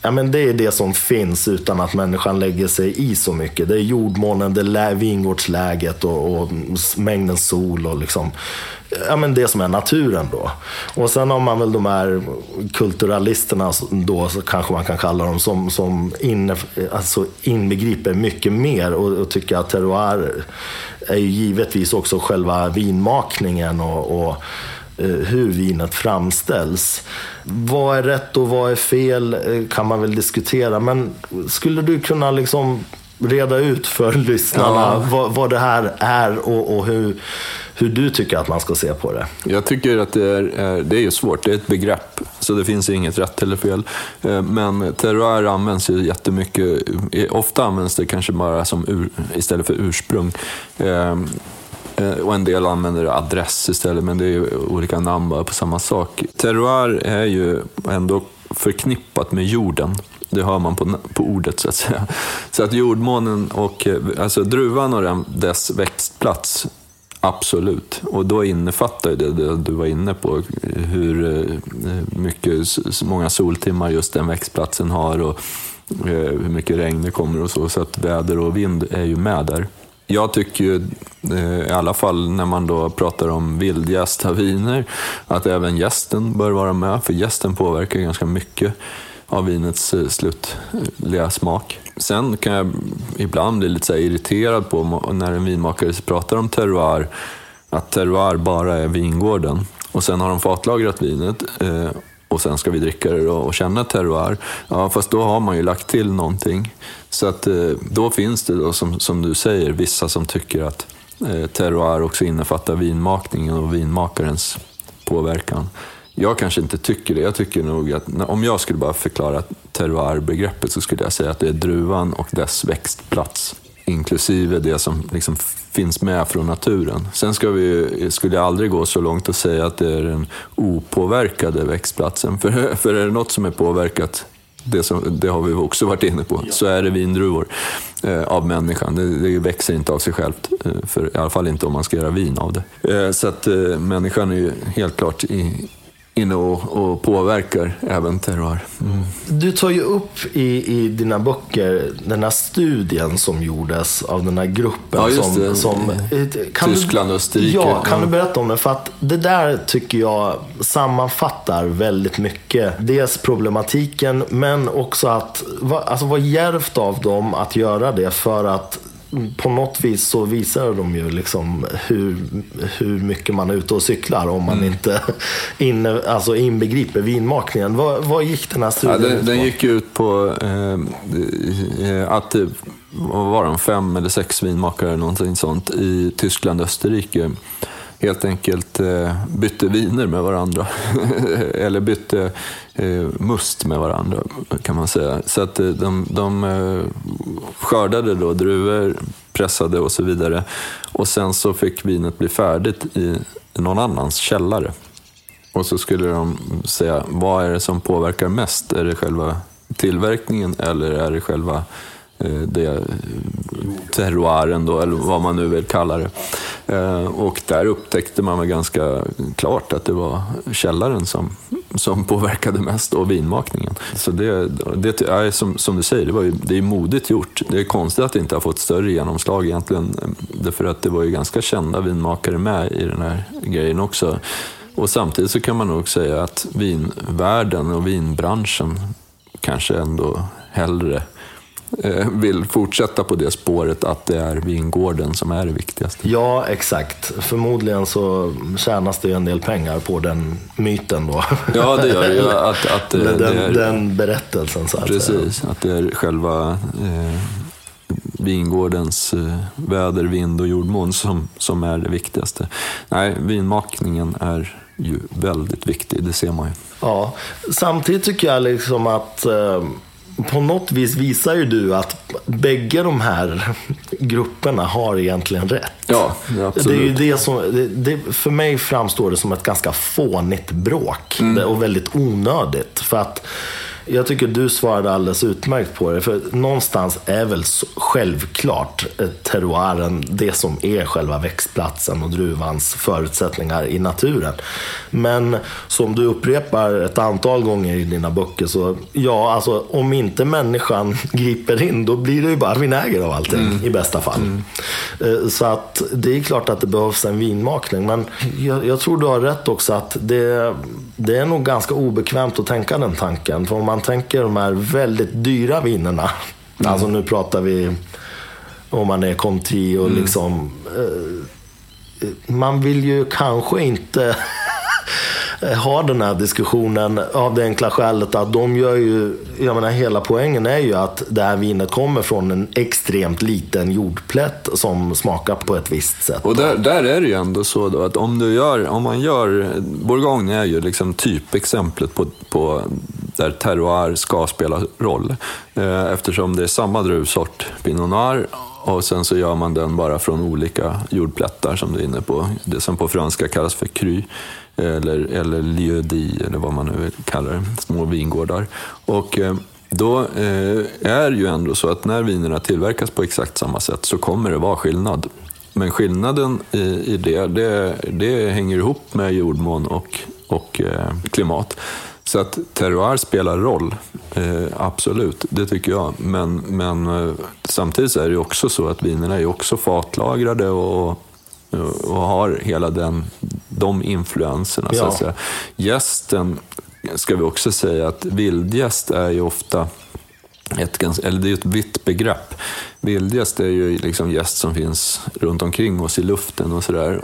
Ja, men det är det som finns utan att människan lägger sig i så mycket. Det är jordmånen, det är vingårdsläget och, och mängden sol och liksom, ja, men det som är naturen då. Och sen har man väl de här kulturalisterna då, så kanske man kan kalla dem, som, som inne, alltså inbegriper mycket mer och, och tycker att terroir är ju givetvis också själva vinmakningen och, och hur vinet framställs. Vad är rätt och vad är fel eh, kan man väl diskutera. Men skulle du kunna liksom reda ut för lyssnarna ja. vad, vad, det här är och, och, hur, hur du tycker att man ska se på det? Jag tycker att det är, det är svårt, det är ett begrepp, så det finns inget rätt eller fel. Eh, men terroir används ju jättemycket, ofta används det kanske bara som ur, istället för ursprung. Eh, och en del använder adress istället, men det är ju olika namn bara på samma sak. Terroir är ju ändå förknippat med jorden. Det hör man på, på ordet så att säga. Så att jordmånen och eh, alltså druvan och den, dess växtplats, absolut. Och då innefattar det, det du var inne på, hur eh, mycket, många soltimmar just den växtplatsen har och hur mycket regn det kommer och så. Så att väder och vind är ju med där jag tycker ju, eh, i alla fall när man då pratar om vildjästa viner, att även gästen bör vara med, för gästen påverkar ganska mycket av vinets eh, slutliga smak. Sen kan jag ibland bli lite så irriterad på när en vinmakare pratar om terroir, att terroir bara är vingården. Och sen har de fatlagrat vinet eh, och sen ska vi dricka det och känna terroir. Ja, fast då har man ju lagt till någonting. Så att eh, då finns det då, som, som du säger, vissa som tycker att eh, terroir också innefattar vinmakningen och vinmakarens påverkan. Jag kanske inte tycker det. Jag tycker nog att om jag skulle bara förklara terroir-begreppet så skulle jag säga att det är druvan och dess växtplats inklusive det som liksom finns med från naturen. Sen ska vi, skulle jag aldrig gå så långt och säga att det är den opåverkade växtplatsen. För, för är det något som är påverkat, det, som, det har vi också varit inne på, så är det vindruvor eh, av människan. Det, det, växer inte av sig självt, eh, för, i alla fall inte om man ska göra vin av det. Eh, så att eh, människan är ju helt klart i, inne och, och påverkar även terroir. Mm. Du tar ju upp i, i dina böcker den här studien som gjordes av den här gruppen. Ja, just det. Som, kan Tyskland och Österrike. Ja, kan du berätta om det? För att det där tycker jag sammanfattar väldigt mycket. Dels problematiken, men också att alltså, vad djärvt av dem att göra det för att på något vis så visar de ju liksom hur, hur mycket man är ute och cyklar om man mm. inte inne, alltså inbegriper vinmakningen. Vad, vad gick den här studien ja, den, den gick ut på eh, eh att vad var de, fem eller sex vinmakare någonting sånt i Tyskland och Österrike helt enkelt eh, bytte viner med varandra. Eller bytte eh, must med varandra kan man säga. Så att eh, de, de eh, skördade då druvor, pressade och så vidare. Och sen så fick vinet bli färdigt i någon annans källare. Och så skulle de säga, vad är det som påverkar mest? Är det själva tillverkningen eller är det själva eh, Eh, det, eh, terroiren då, eller vad man nu vill kalla det. Eh, och där upptäckte man väl ganska klart att det var källaren som, som påverkade mest och vinmakningen. Så det, det är som, som du säger, det, var ju, det är modigt gjort. Det är konstigt att det inte har fått större genomslag egentligen. Därför att det var ju ganska kända vinmakare med i den här grejen också. Och samtidigt så kan man nog säga att vinvärlden och vinbranschen kanske ändå hellre vill fortsätta på det spåret att det är vingården som är det viktigaste. Ja, exakt. Förmodligen så tjänas det en del pengar på den myten då. Ja, det gör det ju. Att, att den, det är, den berättelsen så att Precis, säga. att det är själva eh, vingårdens eh, väder, vind och jordmån som, som är det viktigaste. Nej, vinmakningen är ju väldigt viktig, det ser man ju. Ja, samtidigt tycker jag liksom att eh, på något vis visar ju du att bägge de här grupperna har egentligen rätt. Ja, absolut. Det är ju det som, det, det, för mig framstår det som ett ganska fånigt bråk mm. och väldigt onödigt. För att jag tycker du svarade alldeles utmärkt på det. För någonstans är väl självklart terroiren det som är själva växtplatsen och druvans förutsättningar i naturen. Men som du upprepar ett antal gånger i dina böcker så ja, alltså om inte människan griper in då blir det ju bara vinäger av allting mm. i bästa fall. Mm. Eh, så att det är klart att det behövs en vinmakning. Men jag, jag tror du har rätt också att det, det är nog ganska obekvämt att tänka den tanken. För om man tänker de här väldigt dyra vinerna. Mm. Alltså nu pratar vi om man är Conti och mm. liksom. Eh, man vill ju kanske inte ha den här diskussionen av det enkla skälet att de gör ju, jag menar hela poängen är ju att det här vinet kommer från en extremt liten jordplätt som smakar på ett visst sätt. Och där, där är det ju ändå så då att om du gör, om man gör, Bourgogne är ju liksom typexemplet på, på där terroir ska spela roll. Eh, eftersom det är samma druvsort, Pinot Noir, och sen så gör man den bara från olika jordplättar som du är inne på. Det som på franska kallas för cru eller, eller lieu eller vad man nu vill kalla det, små vingårdar. Och eh, då eh, är det ju ändå så att när vinerna tillverkas på exakt samma sätt så kommer det vara skillnad. Men skillnaden i, i det, det, det hänger ihop med jordmån och, och eh, klimat. Så att terroir spelar roll, eh, absolut, det tycker jag. Men, men eh, samtidigt är det också så att vinerna är också fatlagrade och, och har hela den, de influenserna. Ja. Så att säga. Gästen, ska vi också säga att vildgäst är ju ofta ett, eller det är ett vitt begrepp. Vildgäst är ju liksom gäst som finns runt omkring oss i luften och sådär.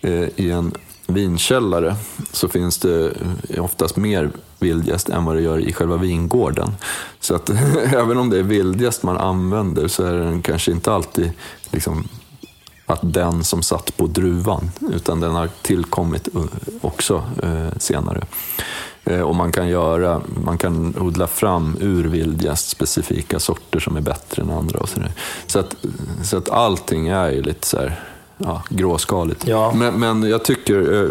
eh, I en vinkällare så finns det eh, oftast mer vildgäst än vad det gör i själva vingården. Så att även om det är vildgäst man använder så är den kanske inte alltid liksom att den som satt på druvan, utan den har tillkommit eh, också eh, senare. Eh, och man kan, göra, man kan odla fram ur vildgäst specifika sorter som är bättre än andra. Och så, så, att, så att allting är ju lite så här, ja, gråskaligt. Ja. Men, men jag tycker, eh,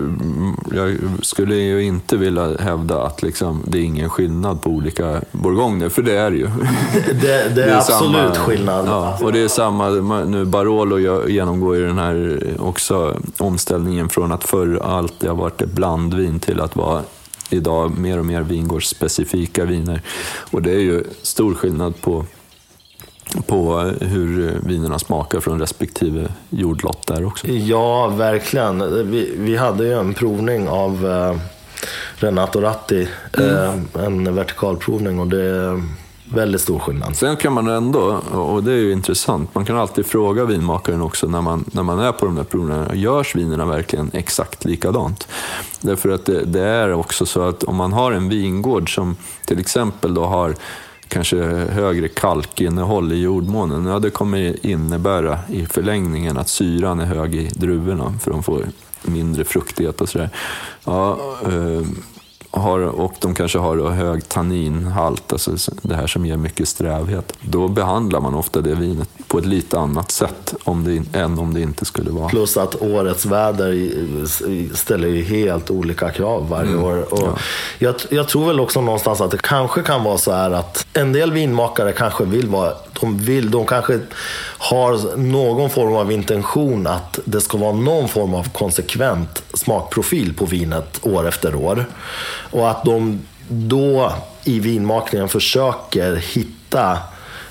jag skulle ju inte vilja hävda att liksom, det är ingen skillnad på olika bourgogner, för det är det ju. Det, det, det är, är, absolut samma, skillnad. Ja, och det är samma, nu Barolo genomgår ju den här också omställningen från att förr alltid har varit ett blandvin till att vara idag mer och mer vingårdsspecifika viner. Och det är ju stor skillnad på på hur vinerna smakar från respektive jordlott där också. Ja, verkligen. Vi, vi hade ju en provning av eh, Renato Ratti, mm. eh, en vertikalprovning och det är väldigt stor skillnad. Sen kan man ändå, och det är ju intressant, man kan alltid fråga vinmakaren också när man, när man är på de där provningarna, görs vinerna verkligen exakt likadant? Därför att det, det är också så att om man har en vingård som till exempel då har kanske högre kalkinnehåll i jordmånen, ja, det kommer innebära i förlängningen att syran är hög i druvorna för de får mindre fruktighet och sådär. Ja, eh, har, och de kanske har hög tanninhalt, alltså det här som ger mycket strävhet. Då behandlar man ofta det vinet på ett lite annat sätt om det, än om det inte skulle vara. Plus att årets väder ställer ju helt olika krav varje mm. år. Och ja. jag, jag, tror väl också någonstans att det kanske kan vara så här att en del vinmakare kanske vill vara de, vill, de kanske har någon form av intention att det ska vara någon form av konsekvent smakprofil på vinet år efter år. Och att de då i vinmakningen försöker hitta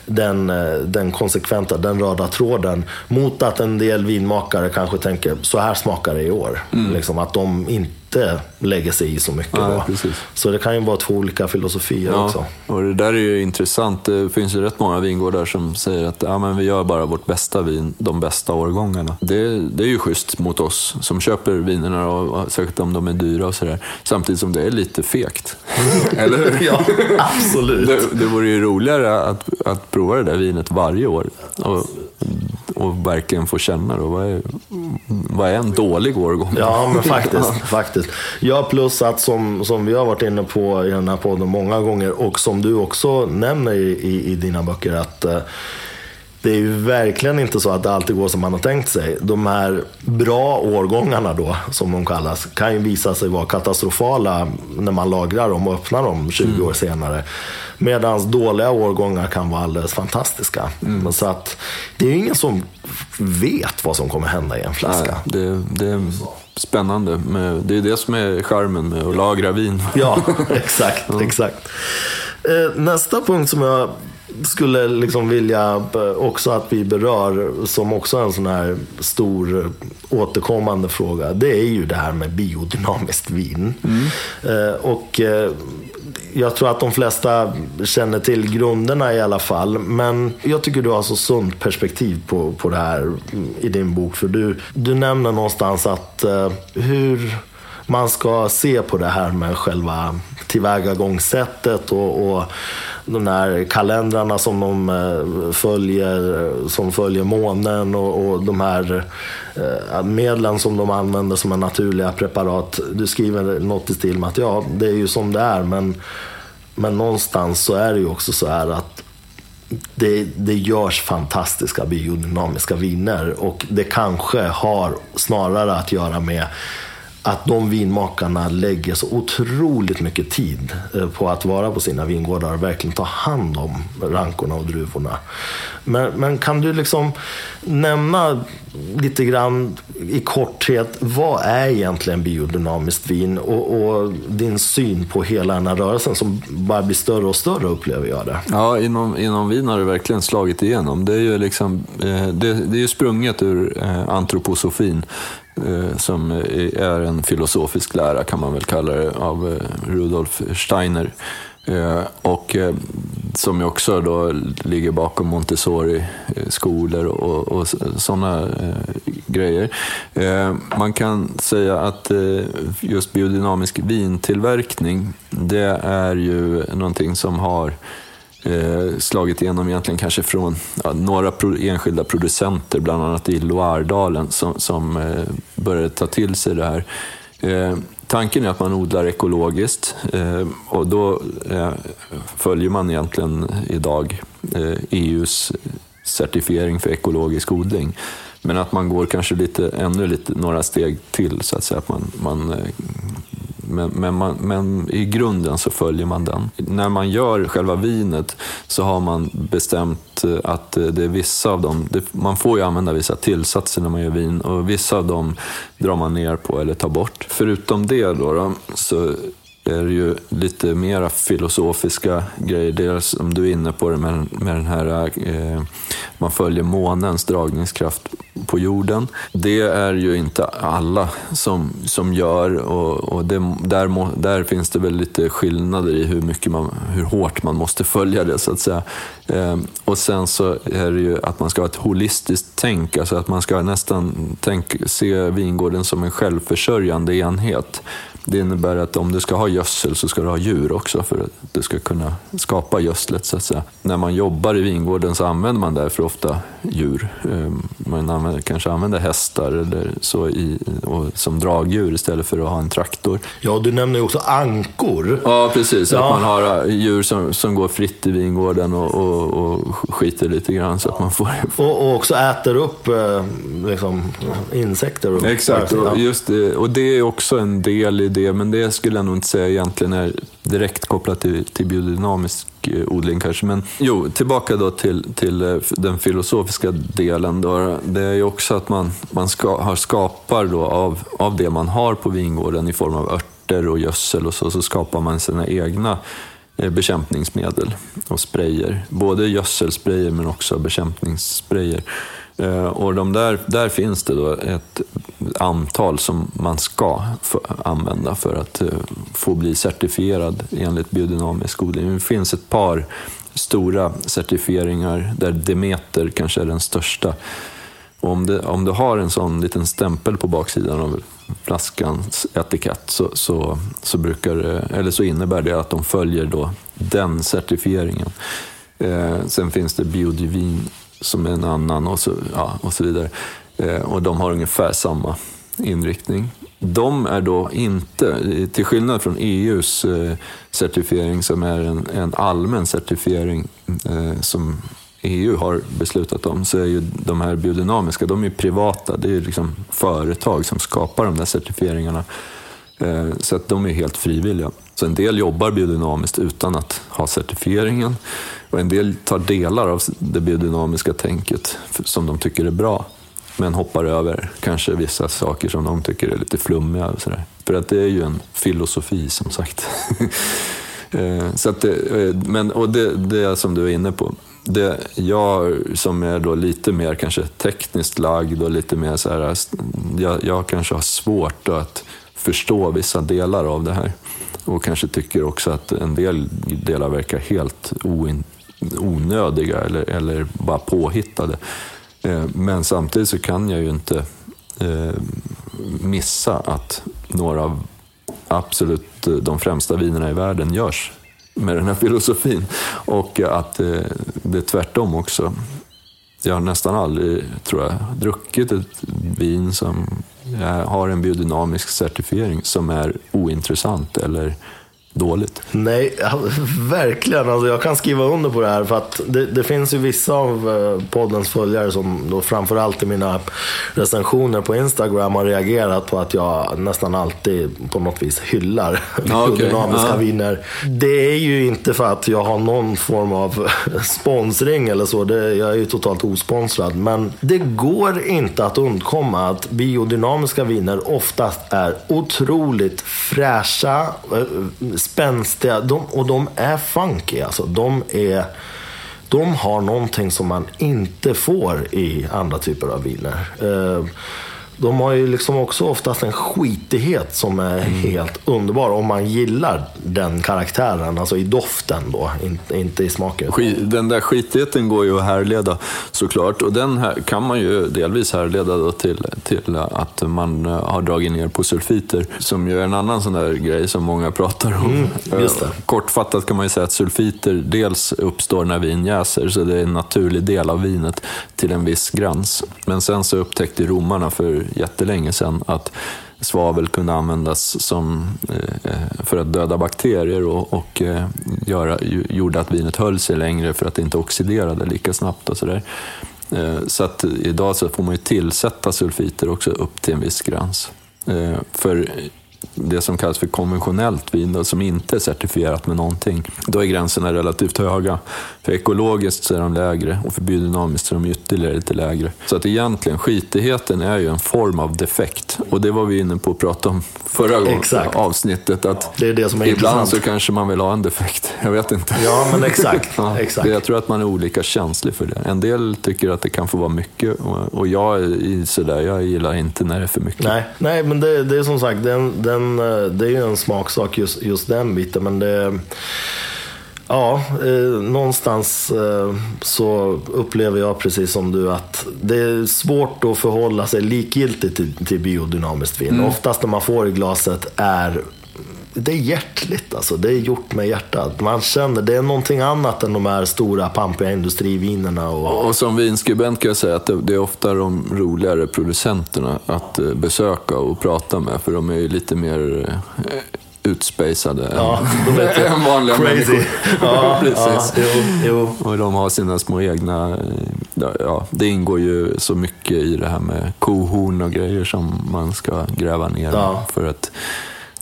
den, eh, den konsekventa, den röda tråden. Mot att en del vinmakare kanske tänker, så här smakar det i år. Mm. Liksom att de inte inte lägger sig i så mycket. Ja, så det kan ju vara två olika filosofier ja, också. Och det där är ju intressant. Det finns ju rätt många vingårdar som säger att ja, men vi gör bara vårt bästa vin de bästa årgångarna. Det, det är ju schysst mot oss som köper vinerna, och, särskilt om de är dyra och sådär. Samtidigt som det är lite fegt. Eller hur? ja, absolut. Det, det vore ju roligare att, att prova det där vinet varje år. Och, och verkligen få känna då, vad är, vad är en dålig årgång? Ja, men faktiskt. faktiskt. Ja, plus att som, som vi har varit inne på i den här podden många gånger och som du också nämner i, i, i dina böcker att uh, det är ju verkligen inte så att det alltid går som man har tänkt sig. De här bra årgångarna då, som de kallas, kan ju visa sig vara katastrofala när man lagrar dem och öppnar dem 20 mm. år senare. Medan dåliga årgångar kan vara alldeles fantastiska. Mm. Så att det är ju ingen som vet vad som kommer hända i en flaska. Nej, det, det är spännande. Det är det som är charmen med att lagra vin. Ja, exakt. exakt. Eh, nästa punkt som jag skulle liksom vilja också att vi berör, som också en sån här stor återkommande fråga, det är ju det här med biodynamiskt vin. Mm. Eh, och eh, jag tror att de flesta känner till grunderna i alla fall. Men jag tycker du har så sunt perspektiv på, på det här i din bok. För du, du nämner någonstans att hur man ska se på det här med själva tillvägagångssättet och, och de här kalendrarna som de eh, följer, som följer månen och, och de här eh, medlen som de använder som är naturliga preparat. Du skriver något i stil med att ja, det är ju som det är, men, men någonstans så är det ju också så här att det, det görs fantastiska biodynamiska viner och det kanske har snarare att göra med att de vinmakarna lägger så otroligt mycket tid eh, på att vara på sina vingårdar och verkligen ta hand om rankorna och druvorna. Men, men kan du liksom nämna lite grann i korthet, vad är egentligen biodynamiskt vin och, och, din syn på hela den här rörelsen som bara blir större och större upplever jag det. Ja, inom, inom vin har det verkligen slagit igenom. Det är ju, liksom, eh, det, det är ju sprunget ur eh, antroposofin Eh, som är en filosofisk lära kan man väl kalla det, av eh, Rudolf Steiner. Eh, och som ju också då ligger bakom Montessori-skolor och, och sådana grejer. Man kan säga att just biodynamisk vintillverkning, det är ju någonting som har eh, slagit igenom egentligen kanske från ja, några pro enskilda producenter, bland annat i Loiredalen, som, som eh, började ta till sig det här. Eh, tanken är att man odlar ekologiskt eh, och då eh, följer man egentligen idag EUs eh, e certifiering för ekologisk odling. Men att man går kanske lite, ännu lite, några steg till så att säga. Att man, man eh, men, men, man, men, i grunden så följer man den. När man gör själva vinet så har man bestämt eh, att eh, det är vissa av dem, det, man får ju använda vissa tillsatser när man gör vin och vissa av dem drar man ner på eller tar bort. Förutom det då, då så är det ju lite mera filosofiska grejer. Dels som du är inne på det med, med den här, eh, man följer månens dragningskraft på jorden. Det är ju inte alla som, som gör och, och det, där, må, där finns det väl lite skillnader i hur, mycket man, hur hårt man måste följa det så att säga. Eh, och sen så är det ju att man ska ha ett holistiskt tänk, alltså att man ska nästan tänk, se vingården som en självförsörjande enhet. Det innebär att om du ska ha gödsel så ska du ha djur också för att du ska kunna skapa gödslet så att säga. När man jobbar i vingården så använder man därför ofta djur. Ehm, man använder, kanske använder hästar eller så i, som dragdjur istället för att ha en traktor. Ja, du nämner ju också ankor. Ja, precis. Ja. Att man har äh, djur som, som går fritt i vingården och, och, och skiter lite grann. Så att man får... och, och också äter upp eh, liksom, insekter. Och Exakt, och, just det, och det är också en del i det, men det skulle jag nog inte säga egentligen är direkt kopplat till, till biodynamisk eh, odling kanske. Men jo, tillbaka då till, till eh, den filosofiska delen. Då. Det är ju också att man, man ska, har skapar då av, av det man har på vingården i form av örter och gödsel och så, så skapar man sina egna eh, bekämpningsmedel och sprayer. Både gödselsprayer men också bekämpningssprayer. Eh, och de där, där finns det då ett antal som man ska använda för att eh, få bli certifierad enligt biodynamisk odling. Det finns ett par stora certifieringar där Demeter kanske är den största. Och om, det, om du har en sån liten stämpel på baksidan av flaskans etikett så, så, så, brukar, eller så innebär det att de följer då den certifieringen. Eh, sen finns det Biodivin som är en annan och så, ja, och så vidare. Eh, och de har ungefär samma inriktning. De är då inte, till skillnad från EUs eh, certifiering som är en, en allmän certifiering eh, som EU har beslutat om, så är ju de här biodynamiska, de är privata. Det är liksom företag som skapar de där certifieringarna. Eh, så att de är helt frivilliga. Så en del jobbar biodynamiskt utan att ha certifieringen och en del tar delar av det biodynamiska tänket som de tycker är bra men hoppar över kanske vissa saker som de tycker är lite flummiga. Och så där. För att det är ju en filosofi som sagt. Eh, så att det, eh, men, och det, det som du är inne på, det, jag som är då lite mer kanske tekniskt lagd och lite mer så här, jag, jag kanske har svårt att förstå vissa delar av det här. Och kanske tycker också att en del delar verkar helt oin, onödiga eller, eller bara påhittade. Eh, men samtidigt så kan jag ju inte eh, missa att några av absolut eh, de främsta vinerna i världen görs med den här filosofin. Och att det är tvärtom också. Jag har nästan aldrig, tror jag, druckit ett vin som har en biodynamisk certifiering som är ointressant eller dåligt. Nej, verkligen. Alltså jag kan skriva under på det här. För att det, det finns ju vissa av eh, poddens följare som då framförallt i mina recensioner på Instagram har reagerat på att jag nästan alltid på något vis hyllar ah, okay. dynamiska ah. viner. Det är ju inte för att jag har någon form av sponsring eller så. Det, jag är ju totalt osponsrad. Men det går inte att undkomma att biodynamiska viner oftast är otroligt fräscha eh, spänstiga de, och de är funky. Alltså, de, är, de har någonting som man inte får i andra typer av viner. Eh, de har ju liksom också oftast en skitighet som är mm. helt underbar om man gillar den karaktären. Alltså i doften då, inte, inte i smaken. Den där skitigheten går ju att härleda såklart. Och den här kan man ju delvis härleda till, till att man har dragit ner på sulfiter. Som ju är en annan sån där grej som många pratar om. Mm, Kortfattat kan man ju säga att sulfiter dels uppstår när vin jäser, så det är en naturlig del av vinet till en viss gräns. Men sen så upptäckte romarna för jättelänge sedan att svavel kunde användas som, eh, för att döda bakterier och, och eh, göra, gjorde att vinet höll sig längre för att det inte oxiderade lika snabbt. och Så, där. Eh, så att idag så får man ju tillsätta sulfiter också upp till en viss gräns. Eh, för det som kallas för konventionellt vin, som inte är certifierat med någonting, då är gränserna relativt höga. För ekologiskt så är de lägre och för biodynamiskt så är de ytterligare lite lägre. Så att egentligen, skitigheten är ju en form av defekt. Och det var vi inne på att prata om förra gången, avsnittet. Att det är det som är ibland intressant. så kanske man vill ha en defekt. Jag vet inte. Ja, men exakt. ja, exakt. Jag tror att man är olika känslig för det. En del tycker att det kan få vara mycket och jag är sådär, jag gillar inte när det är för mycket. Nej, nej men det, det är som sagt, den, den, det är ju en smaksak just, just den biten. Men det Ja, eh, någonstans eh, så upplever jag precis som du att det är svårt att förhålla sig likgiltigt till, till biodynamiskt vin. Oftast när man får i glaset är det är hjärtligt alltså. Det är gjort med hjärtat. Man känner, det är någonting annat än de här stora pampiga industrivinerna. Och... Och som vinskribent kan jag säga att det, det är ofta de roligare producenterna att eh, besöka och prata med. För de är ju lite mer eh, utspacade Ja, än vanliga crazy. människor. Ja, precis. ja, jo, jo. Och de har sina små egna... eh, Ja, det ingår ju så mycket i det här med kohorn och grejer som man ska gräva ner Ja. för att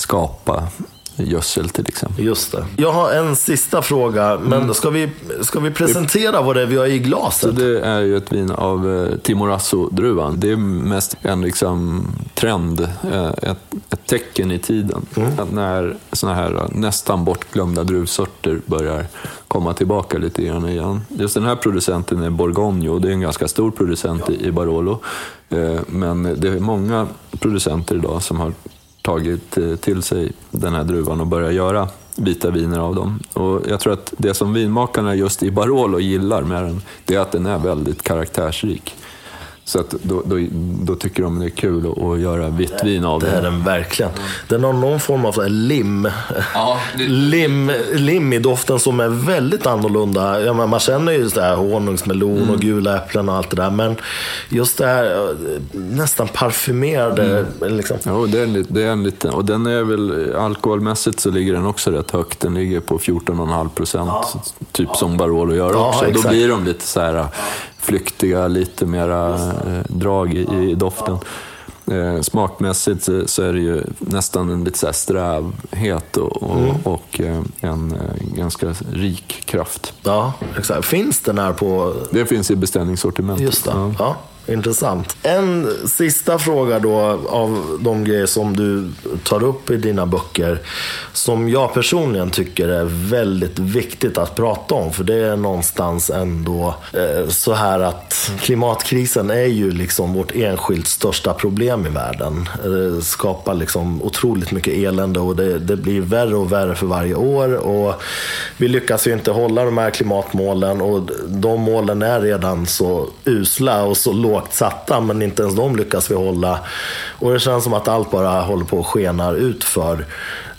skapa gödsel till exempel. Just det. Jag har en sista fråga, men ska, vi, ska vi presentera vad det är vi har i Så glaset? det är ju ett vin av eh, Timorasso-druvan. Det är mest en liksom trend, eh, ett, ett tecken i tiden. Att när såna här eh, nästan bortglömda druvsorter börjar komma tillbaka lite grann igen. Just den här producenten är Borgogno och det är en ganska stor producent i, i Barolo. Men det är många producenter idag som har tagit eh, till sig den här druvan och börjat göra vita viner av dem. Och jag tror att det som vinmakarna just i Barolo gillar med den, det är att den är väldigt karaktärsrik. Så att då, då, då tycker de det är kul att, att göra vitt vin av Det är den. verkligen. Den har någon form av så här lim. Ja, lim. Lim i doften som är väldigt annorlunda. Ja, man känner ju så här honungsmelon Mm. och gula äpplen och allt det där. Men just det här eh, nästan parfymerade. Mm. Liksom. Jo, det är, en, det är en liten, och den är väl, alkoholmässigt så ligger den också rätt högt. Den ligger på 14,5 procent, typ som Barolo gör Ja, också. Då exakt. blir de lite så här flyktiga, lite mera eh, drag i, doften. Eh, smakmässigt så, är det ju nästan en lite så strävhet och, och, Mm. och eh, en ganska rik kraft. Ja, exakt. Finns den här på Det finns i beställningssortimentet. Just det. Ja. Ja intressant. En sista fråga då av de grejer som du tar upp i dina böcker. Som jag personligen tycker är väldigt viktigt att prata om. För det är någonstans ändå eh, så här att klimatkrisen är ju liksom vårt enskilt största problem i världen. Det skapar liksom otroligt mycket elände och det, det blir värre och värre för varje år. Och vi lyckas ju inte hålla de här klimatmålen och de målen är redan så usla och så lågt satta men inte ens de lyckas vi hålla. Och det känns som att allt bara håller på att skenar utför.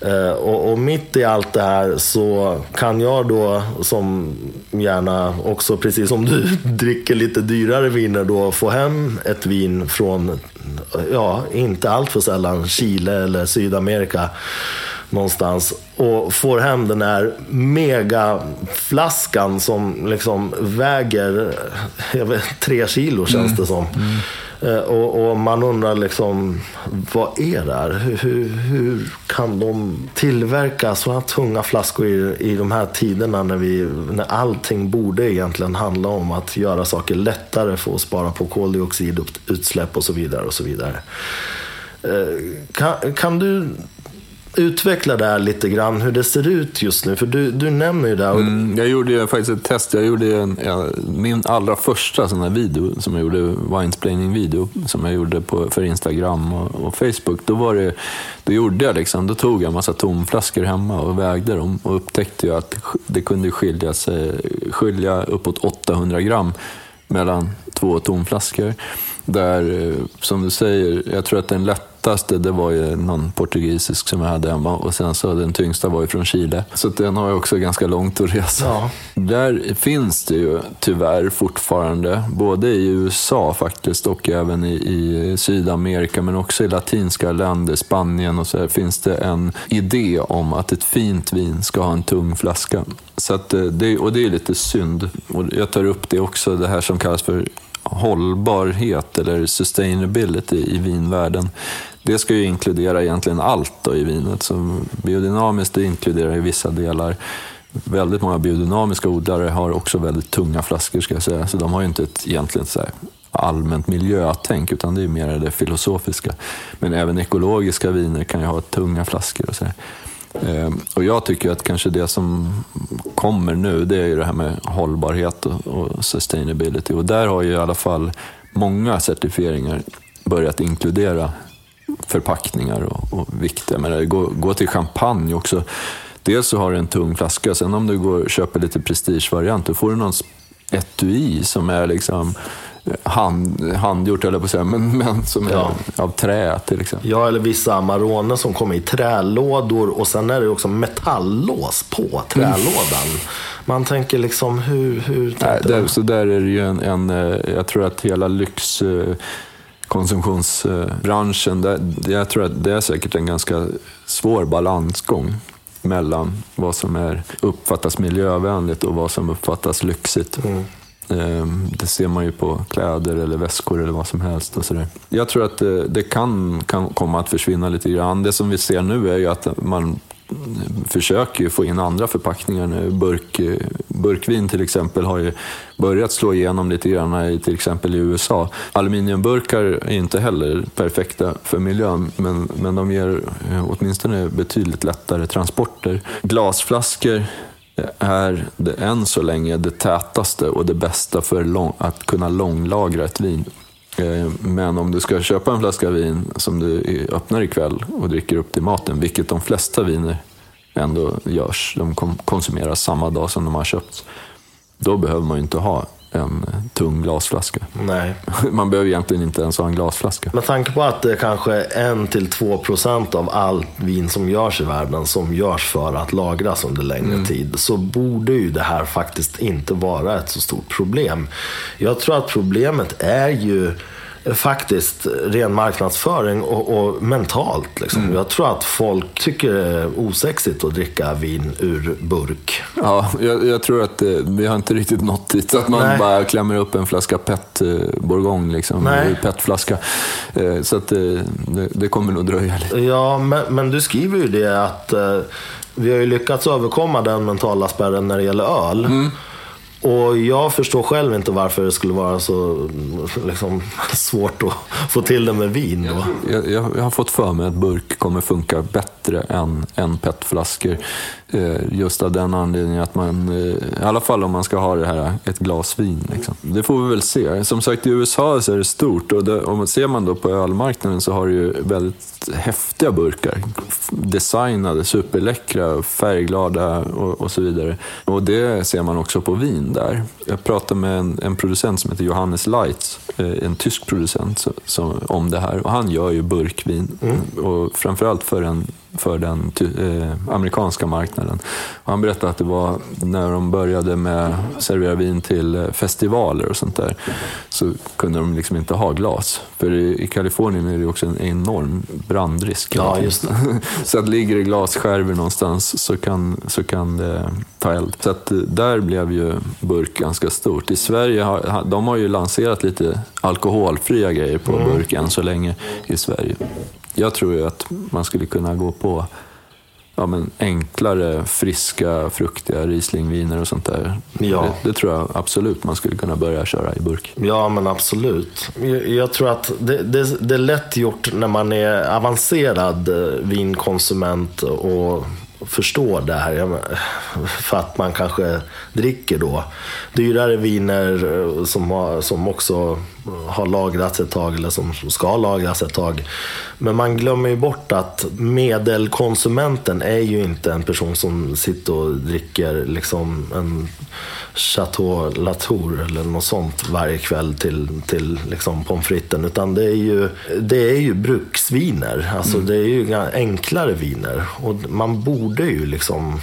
Eh, och, och mitt i allt det här så kan jag då som gärna också precis som du dricker lite dyrare viner då få hem ett vin från, ja inte allt för sällan Chile eller Sydamerika någonstans och får hem den här megaflaskan som liksom väger vet, tre kilo känns det som. Eh, Och, och man undrar liksom, vad är det här? Hur, hur, hur kan de tillverka sådana tunga flaskor i, i de här tiderna när, vi, när allting borde egentligen handla om att göra saker lättare för att spara på koldioxidutsläpp och så vidare. och så vidare. Eh, Kan, kan du utveckla det här lite grann, hur det ser ut just nu? För du, du nämner ju det. Mm, jag gjorde ju faktiskt ett test. Jag gjorde en, ja, min allra första sån här video, som jag gjorde, winesplaining-video, som jag gjorde på, för Instagram och, och Facebook. Då, var det, då gjorde jag liksom, då tog jag en massa tomflaskor hemma och vägde dem och upptäckte ju att det kunde skilja, sig, skilja uppåt 800 gram mellan två tomflaskor. Där, eh, som du säger, jag tror att den lätt lättaste det var ju någon portugisisk som jag hade hemma och sen så den tyngsta var ju från Chile. Så den har jag också ganska långt att resa. Ja. Där finns det ju tyvärr fortfarande, både i USA faktiskt och även i, i Sydamerika men också i latinska länder, Spanien och så här, finns det en idé om att ett fint vin ska ha en tung flaska. Så att eh, det, och det är lite synd. Och jag tar upp det också, det här som kallas för hållbarhet eller sustainability i vinvärlden. Det ska ju inkludera egentligen allt då i vinet. Så biodynamiskt det inkluderar ju vissa delar. Väldigt många biodynamiska odlare har också väldigt tunga flaskor ska jag säga. Så de har ju inte ett egentligen så här allmänt miljötänk utan det är mer det filosofiska. Men även ekologiska viner kan ju ha tunga flaskor och så här. Ehm, och jag tycker att kanske det som kommer nu, det är ju det här med hållbarhet och sustainability. Och där har ju i alla fall många certifieringar börjat inkludera förpackningar och, och vikt. Jag menar, gå, gå till champagne också. dels så har du en tung flaska, sen om du går och köper lite prestigevariant, då får du någon etui som är liksom hand, handgjort, eller på att säga, men, men som Ja. är av trä till exempel. Ja, eller vissa Amarone som kommer i trälådor och sen är det också metallås på trälådan. Man tänker liksom, hur, hur Nej, tänkte där, så där är det ju en, en eh, jag tror att hela lyx eh, konsumtionsbranschen, där, jag tror att det är säkert en ganska svår balansgång mellan vad som är, uppfattas miljövänligt och vad som uppfattas lyxigt. Ehm, Det ser man ju på kläder eller väskor eller vad som helst. Och så där. Jag tror att det, det kan, kan komma att försvinna lite grann. Det som vi ser nu är ju att man försöker ju få in andra förpackningar nu. Burk, burkvin till exempel har ju börjat slå igenom lite grann i till exempel i USA. Aluminiumburkar är inte heller perfekta för miljön men, men de ger åtminstone betydligt lättare transporter. Glasflaskor är det än så länge det tätaste och det bästa för lång, att kunna långlagra ett vin. Eh, men om du ska köpa en flaska vin som du i- öppnar ikväll och dricker upp till maten, vilket de flesta viner ändå görs, de konsumeras samma dag som de har köpts, då behöver man ju inte ha en eh, tung glasflaska. Nej. Man behöver egentligen inte ens ha en glasflaska. Med tanke på att det är kanske är 1-2 procent av allt vin som görs i världen som görs för att lagras under längre Mm. tid. Så borde ju det här faktiskt inte vara ett så stort problem. Jag tror att problemet är ju faktiskt ren marknadsföring och, och mentalt. Liksom. Mm. Jag tror att folk tycker det är osexigt att dricka vin ur burk. Ja, jag, jag tror att eh, vi har inte riktigt nått dit. Att man Nej. bara klämmer upp en flaska PET eh, Bourgogne, liksom, PET-flaska. Eh, så att, det, det kommer nog dröja lite. Ja, men, men du skriver ju det att vi har ju lyckats överkomma den mentala spärren när det gäller öl. Och jag förstår själv inte varför det skulle vara så liksom, svårt att få till det med vin då. Jag, jag, jag har fått för mig att burk kommer funka bättre än, än PET-flaskor. Eh, just av den anledningen att man, eh, i alla fall om man ska ha det här, ett glas vin. Liksom. Det får vi väl se. Som sagt i USA så är det stort och det, om man ser man då på ölmarknaden så har du ju väldigt häftiga burkar. Designade, superläckra, färgglada och, och så vidare. Och det ser man också på vin där. Jag pratade med en, en producent som heter Johannes Leitz, eh, en tysk producent som, om det här. Och han gör ju burkvin. Och framförallt för, en, för den eh, amerikanska marknaden. Och han berättade att det var när de började med servera vin till eh, festivaler och sånt där. Så kunde de liksom inte ha glas. För i, i Kalifornien är det också en enorm brandrisk. Ja, just. Så att ligger det glasskärvor någonstans så kan, så kan det ta eld. Så att eh, där blev ju burk ganska stort. I Sverige har ha- de har ju lanserat lite alkoholfria grejer på burk än så länge i Sverige. Jag tror ju att man skulle kunna gå på ja, men enklare, friska, fruktiga Rieslingviner och sånt där. Ja. Det, det tror jag absolut man skulle kunna börja köra i burk. Ja, men absolut. Jag, jag tror att det, det, det är lätt gjort när man är avancerad eh, vinkonsument och förstår det här. För att man kanske dricker då dyrare viner eh, som, har, som också har lagrats ett tag eller som ska lagras ett tag. Men man glömmer ju bort att medelkonsumenten är ju inte en person som sitter och dricker liksom en Chateau Latour eller något sånt varje kväll till, till liksom pommes fritesen. Utan det är ju, det är ju bruksviner. Alltså det är ju enklare viner. Och man borde ju liksom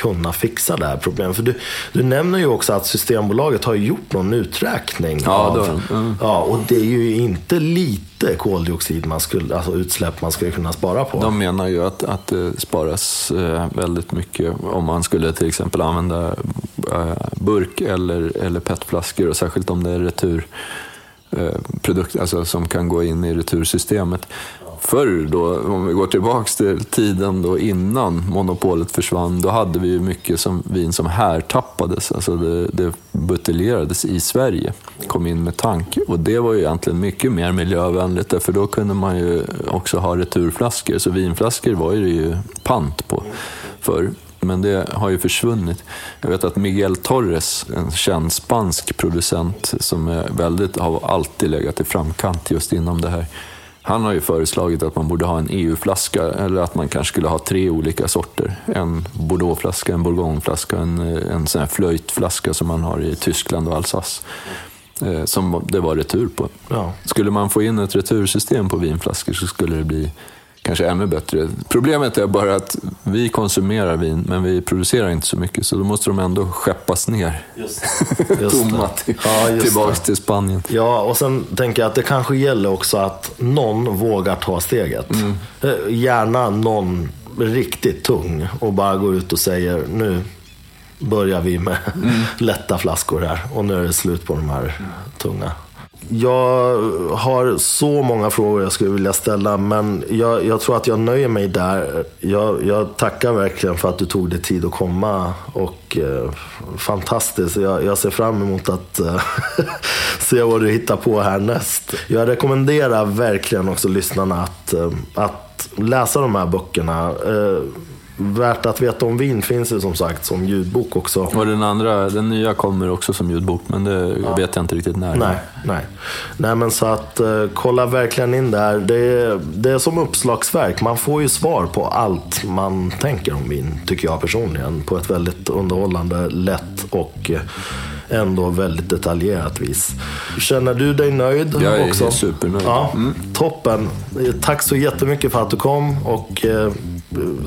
kunna fixa det här problemet. För du, du nämner ju också att Systembolaget har gjort någon uträkning. Ja, av. Mm. ja, och det är ju inte lite koldioxid man skulle, alltså utsläpp man skulle kunna spara på. De menar ju att, att det sparas eh, väldigt mycket om man skulle till exempel använda eh, burk eller, eller petflaskor och särskilt om det är retur eh, alltså som kan gå in i retursystemet. Förr då, om vi går tillbaks till tiden då innan monopolet försvann, då hade vi ju mycket som vin som härtappades. Alltså det, det buteljerades i Sverige, kom in med tank. Och det var ju egentligen mycket mer miljövänligt, för då kunde man ju också ha returflaskor. Så vinflaskor var ju det ju pant på förr. Men det har ju försvunnit. Jag vet att Miguel Torres, en känd spansk producent som är väldigt, har alltid legat i framkant just inom det här. Han har ju föreslagit att man borde ha en EU-flaska eller att man kanske skulle ha tre olika sorter. En Bordeauxflaska, en Bourgogneflaska en, en sån här flöjtflaska som man har i Tyskland och Alsace. Eh, som det var retur på. Ja. Skulle man få in ett retursystem på vinflaskor så skulle det bli kanske ännu bättre. Problemet är bara att vi konsumerar vin, men vi producerar inte så mycket, så då måste de ändå skeppas ner. Just Tomma till, Ja, just tillbaks det. till Spanien. Ja, och sen tänker jag att det kanske gäller också att någon vågar ta steget. Eh, Gärna någon riktigt tung och bara går ut och säger nu börjar vi med lätta flaskor här och nu är det slut på de här tunga. Jag har så många frågor jag skulle vilja ställa, men jag, jag tror att jag nöjer mig där. Jag, jag tackar verkligen för att du tog dig tid att komma. Och eh, Fantastiskt. Jag, jag ser fram emot att eh, se vad du hittar på härnäst. Jag rekommenderar verkligen också lyssnarna att, eh, att läsa de här böckerna. Eh, Värt att veta om vin finns ju som sagt som ljudbok också. Och den andra, den nya kommer också som ljudbok, men det vet jag inte riktigt när. Nej, nej. Nej men så att eh, kolla verkligen in där. Det är, det är som uppslagsverk. Man får ju svar på allt man tänker om vin, tycker jag personligen. På ett väldigt underhållande, lätt och eh, ändå väldigt detaljerat vis. Känner du dig nöjd Jag är också? supernöjd. Ja, Toppen. Tack så jättemycket för att du kom och eh,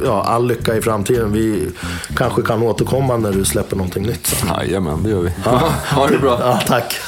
ja, all lycka i framtiden. Vi kanske kan återkomma när du släpper någonting nytt. Jajamän, det gör vi. Ja. ha det bra. Ja, tack.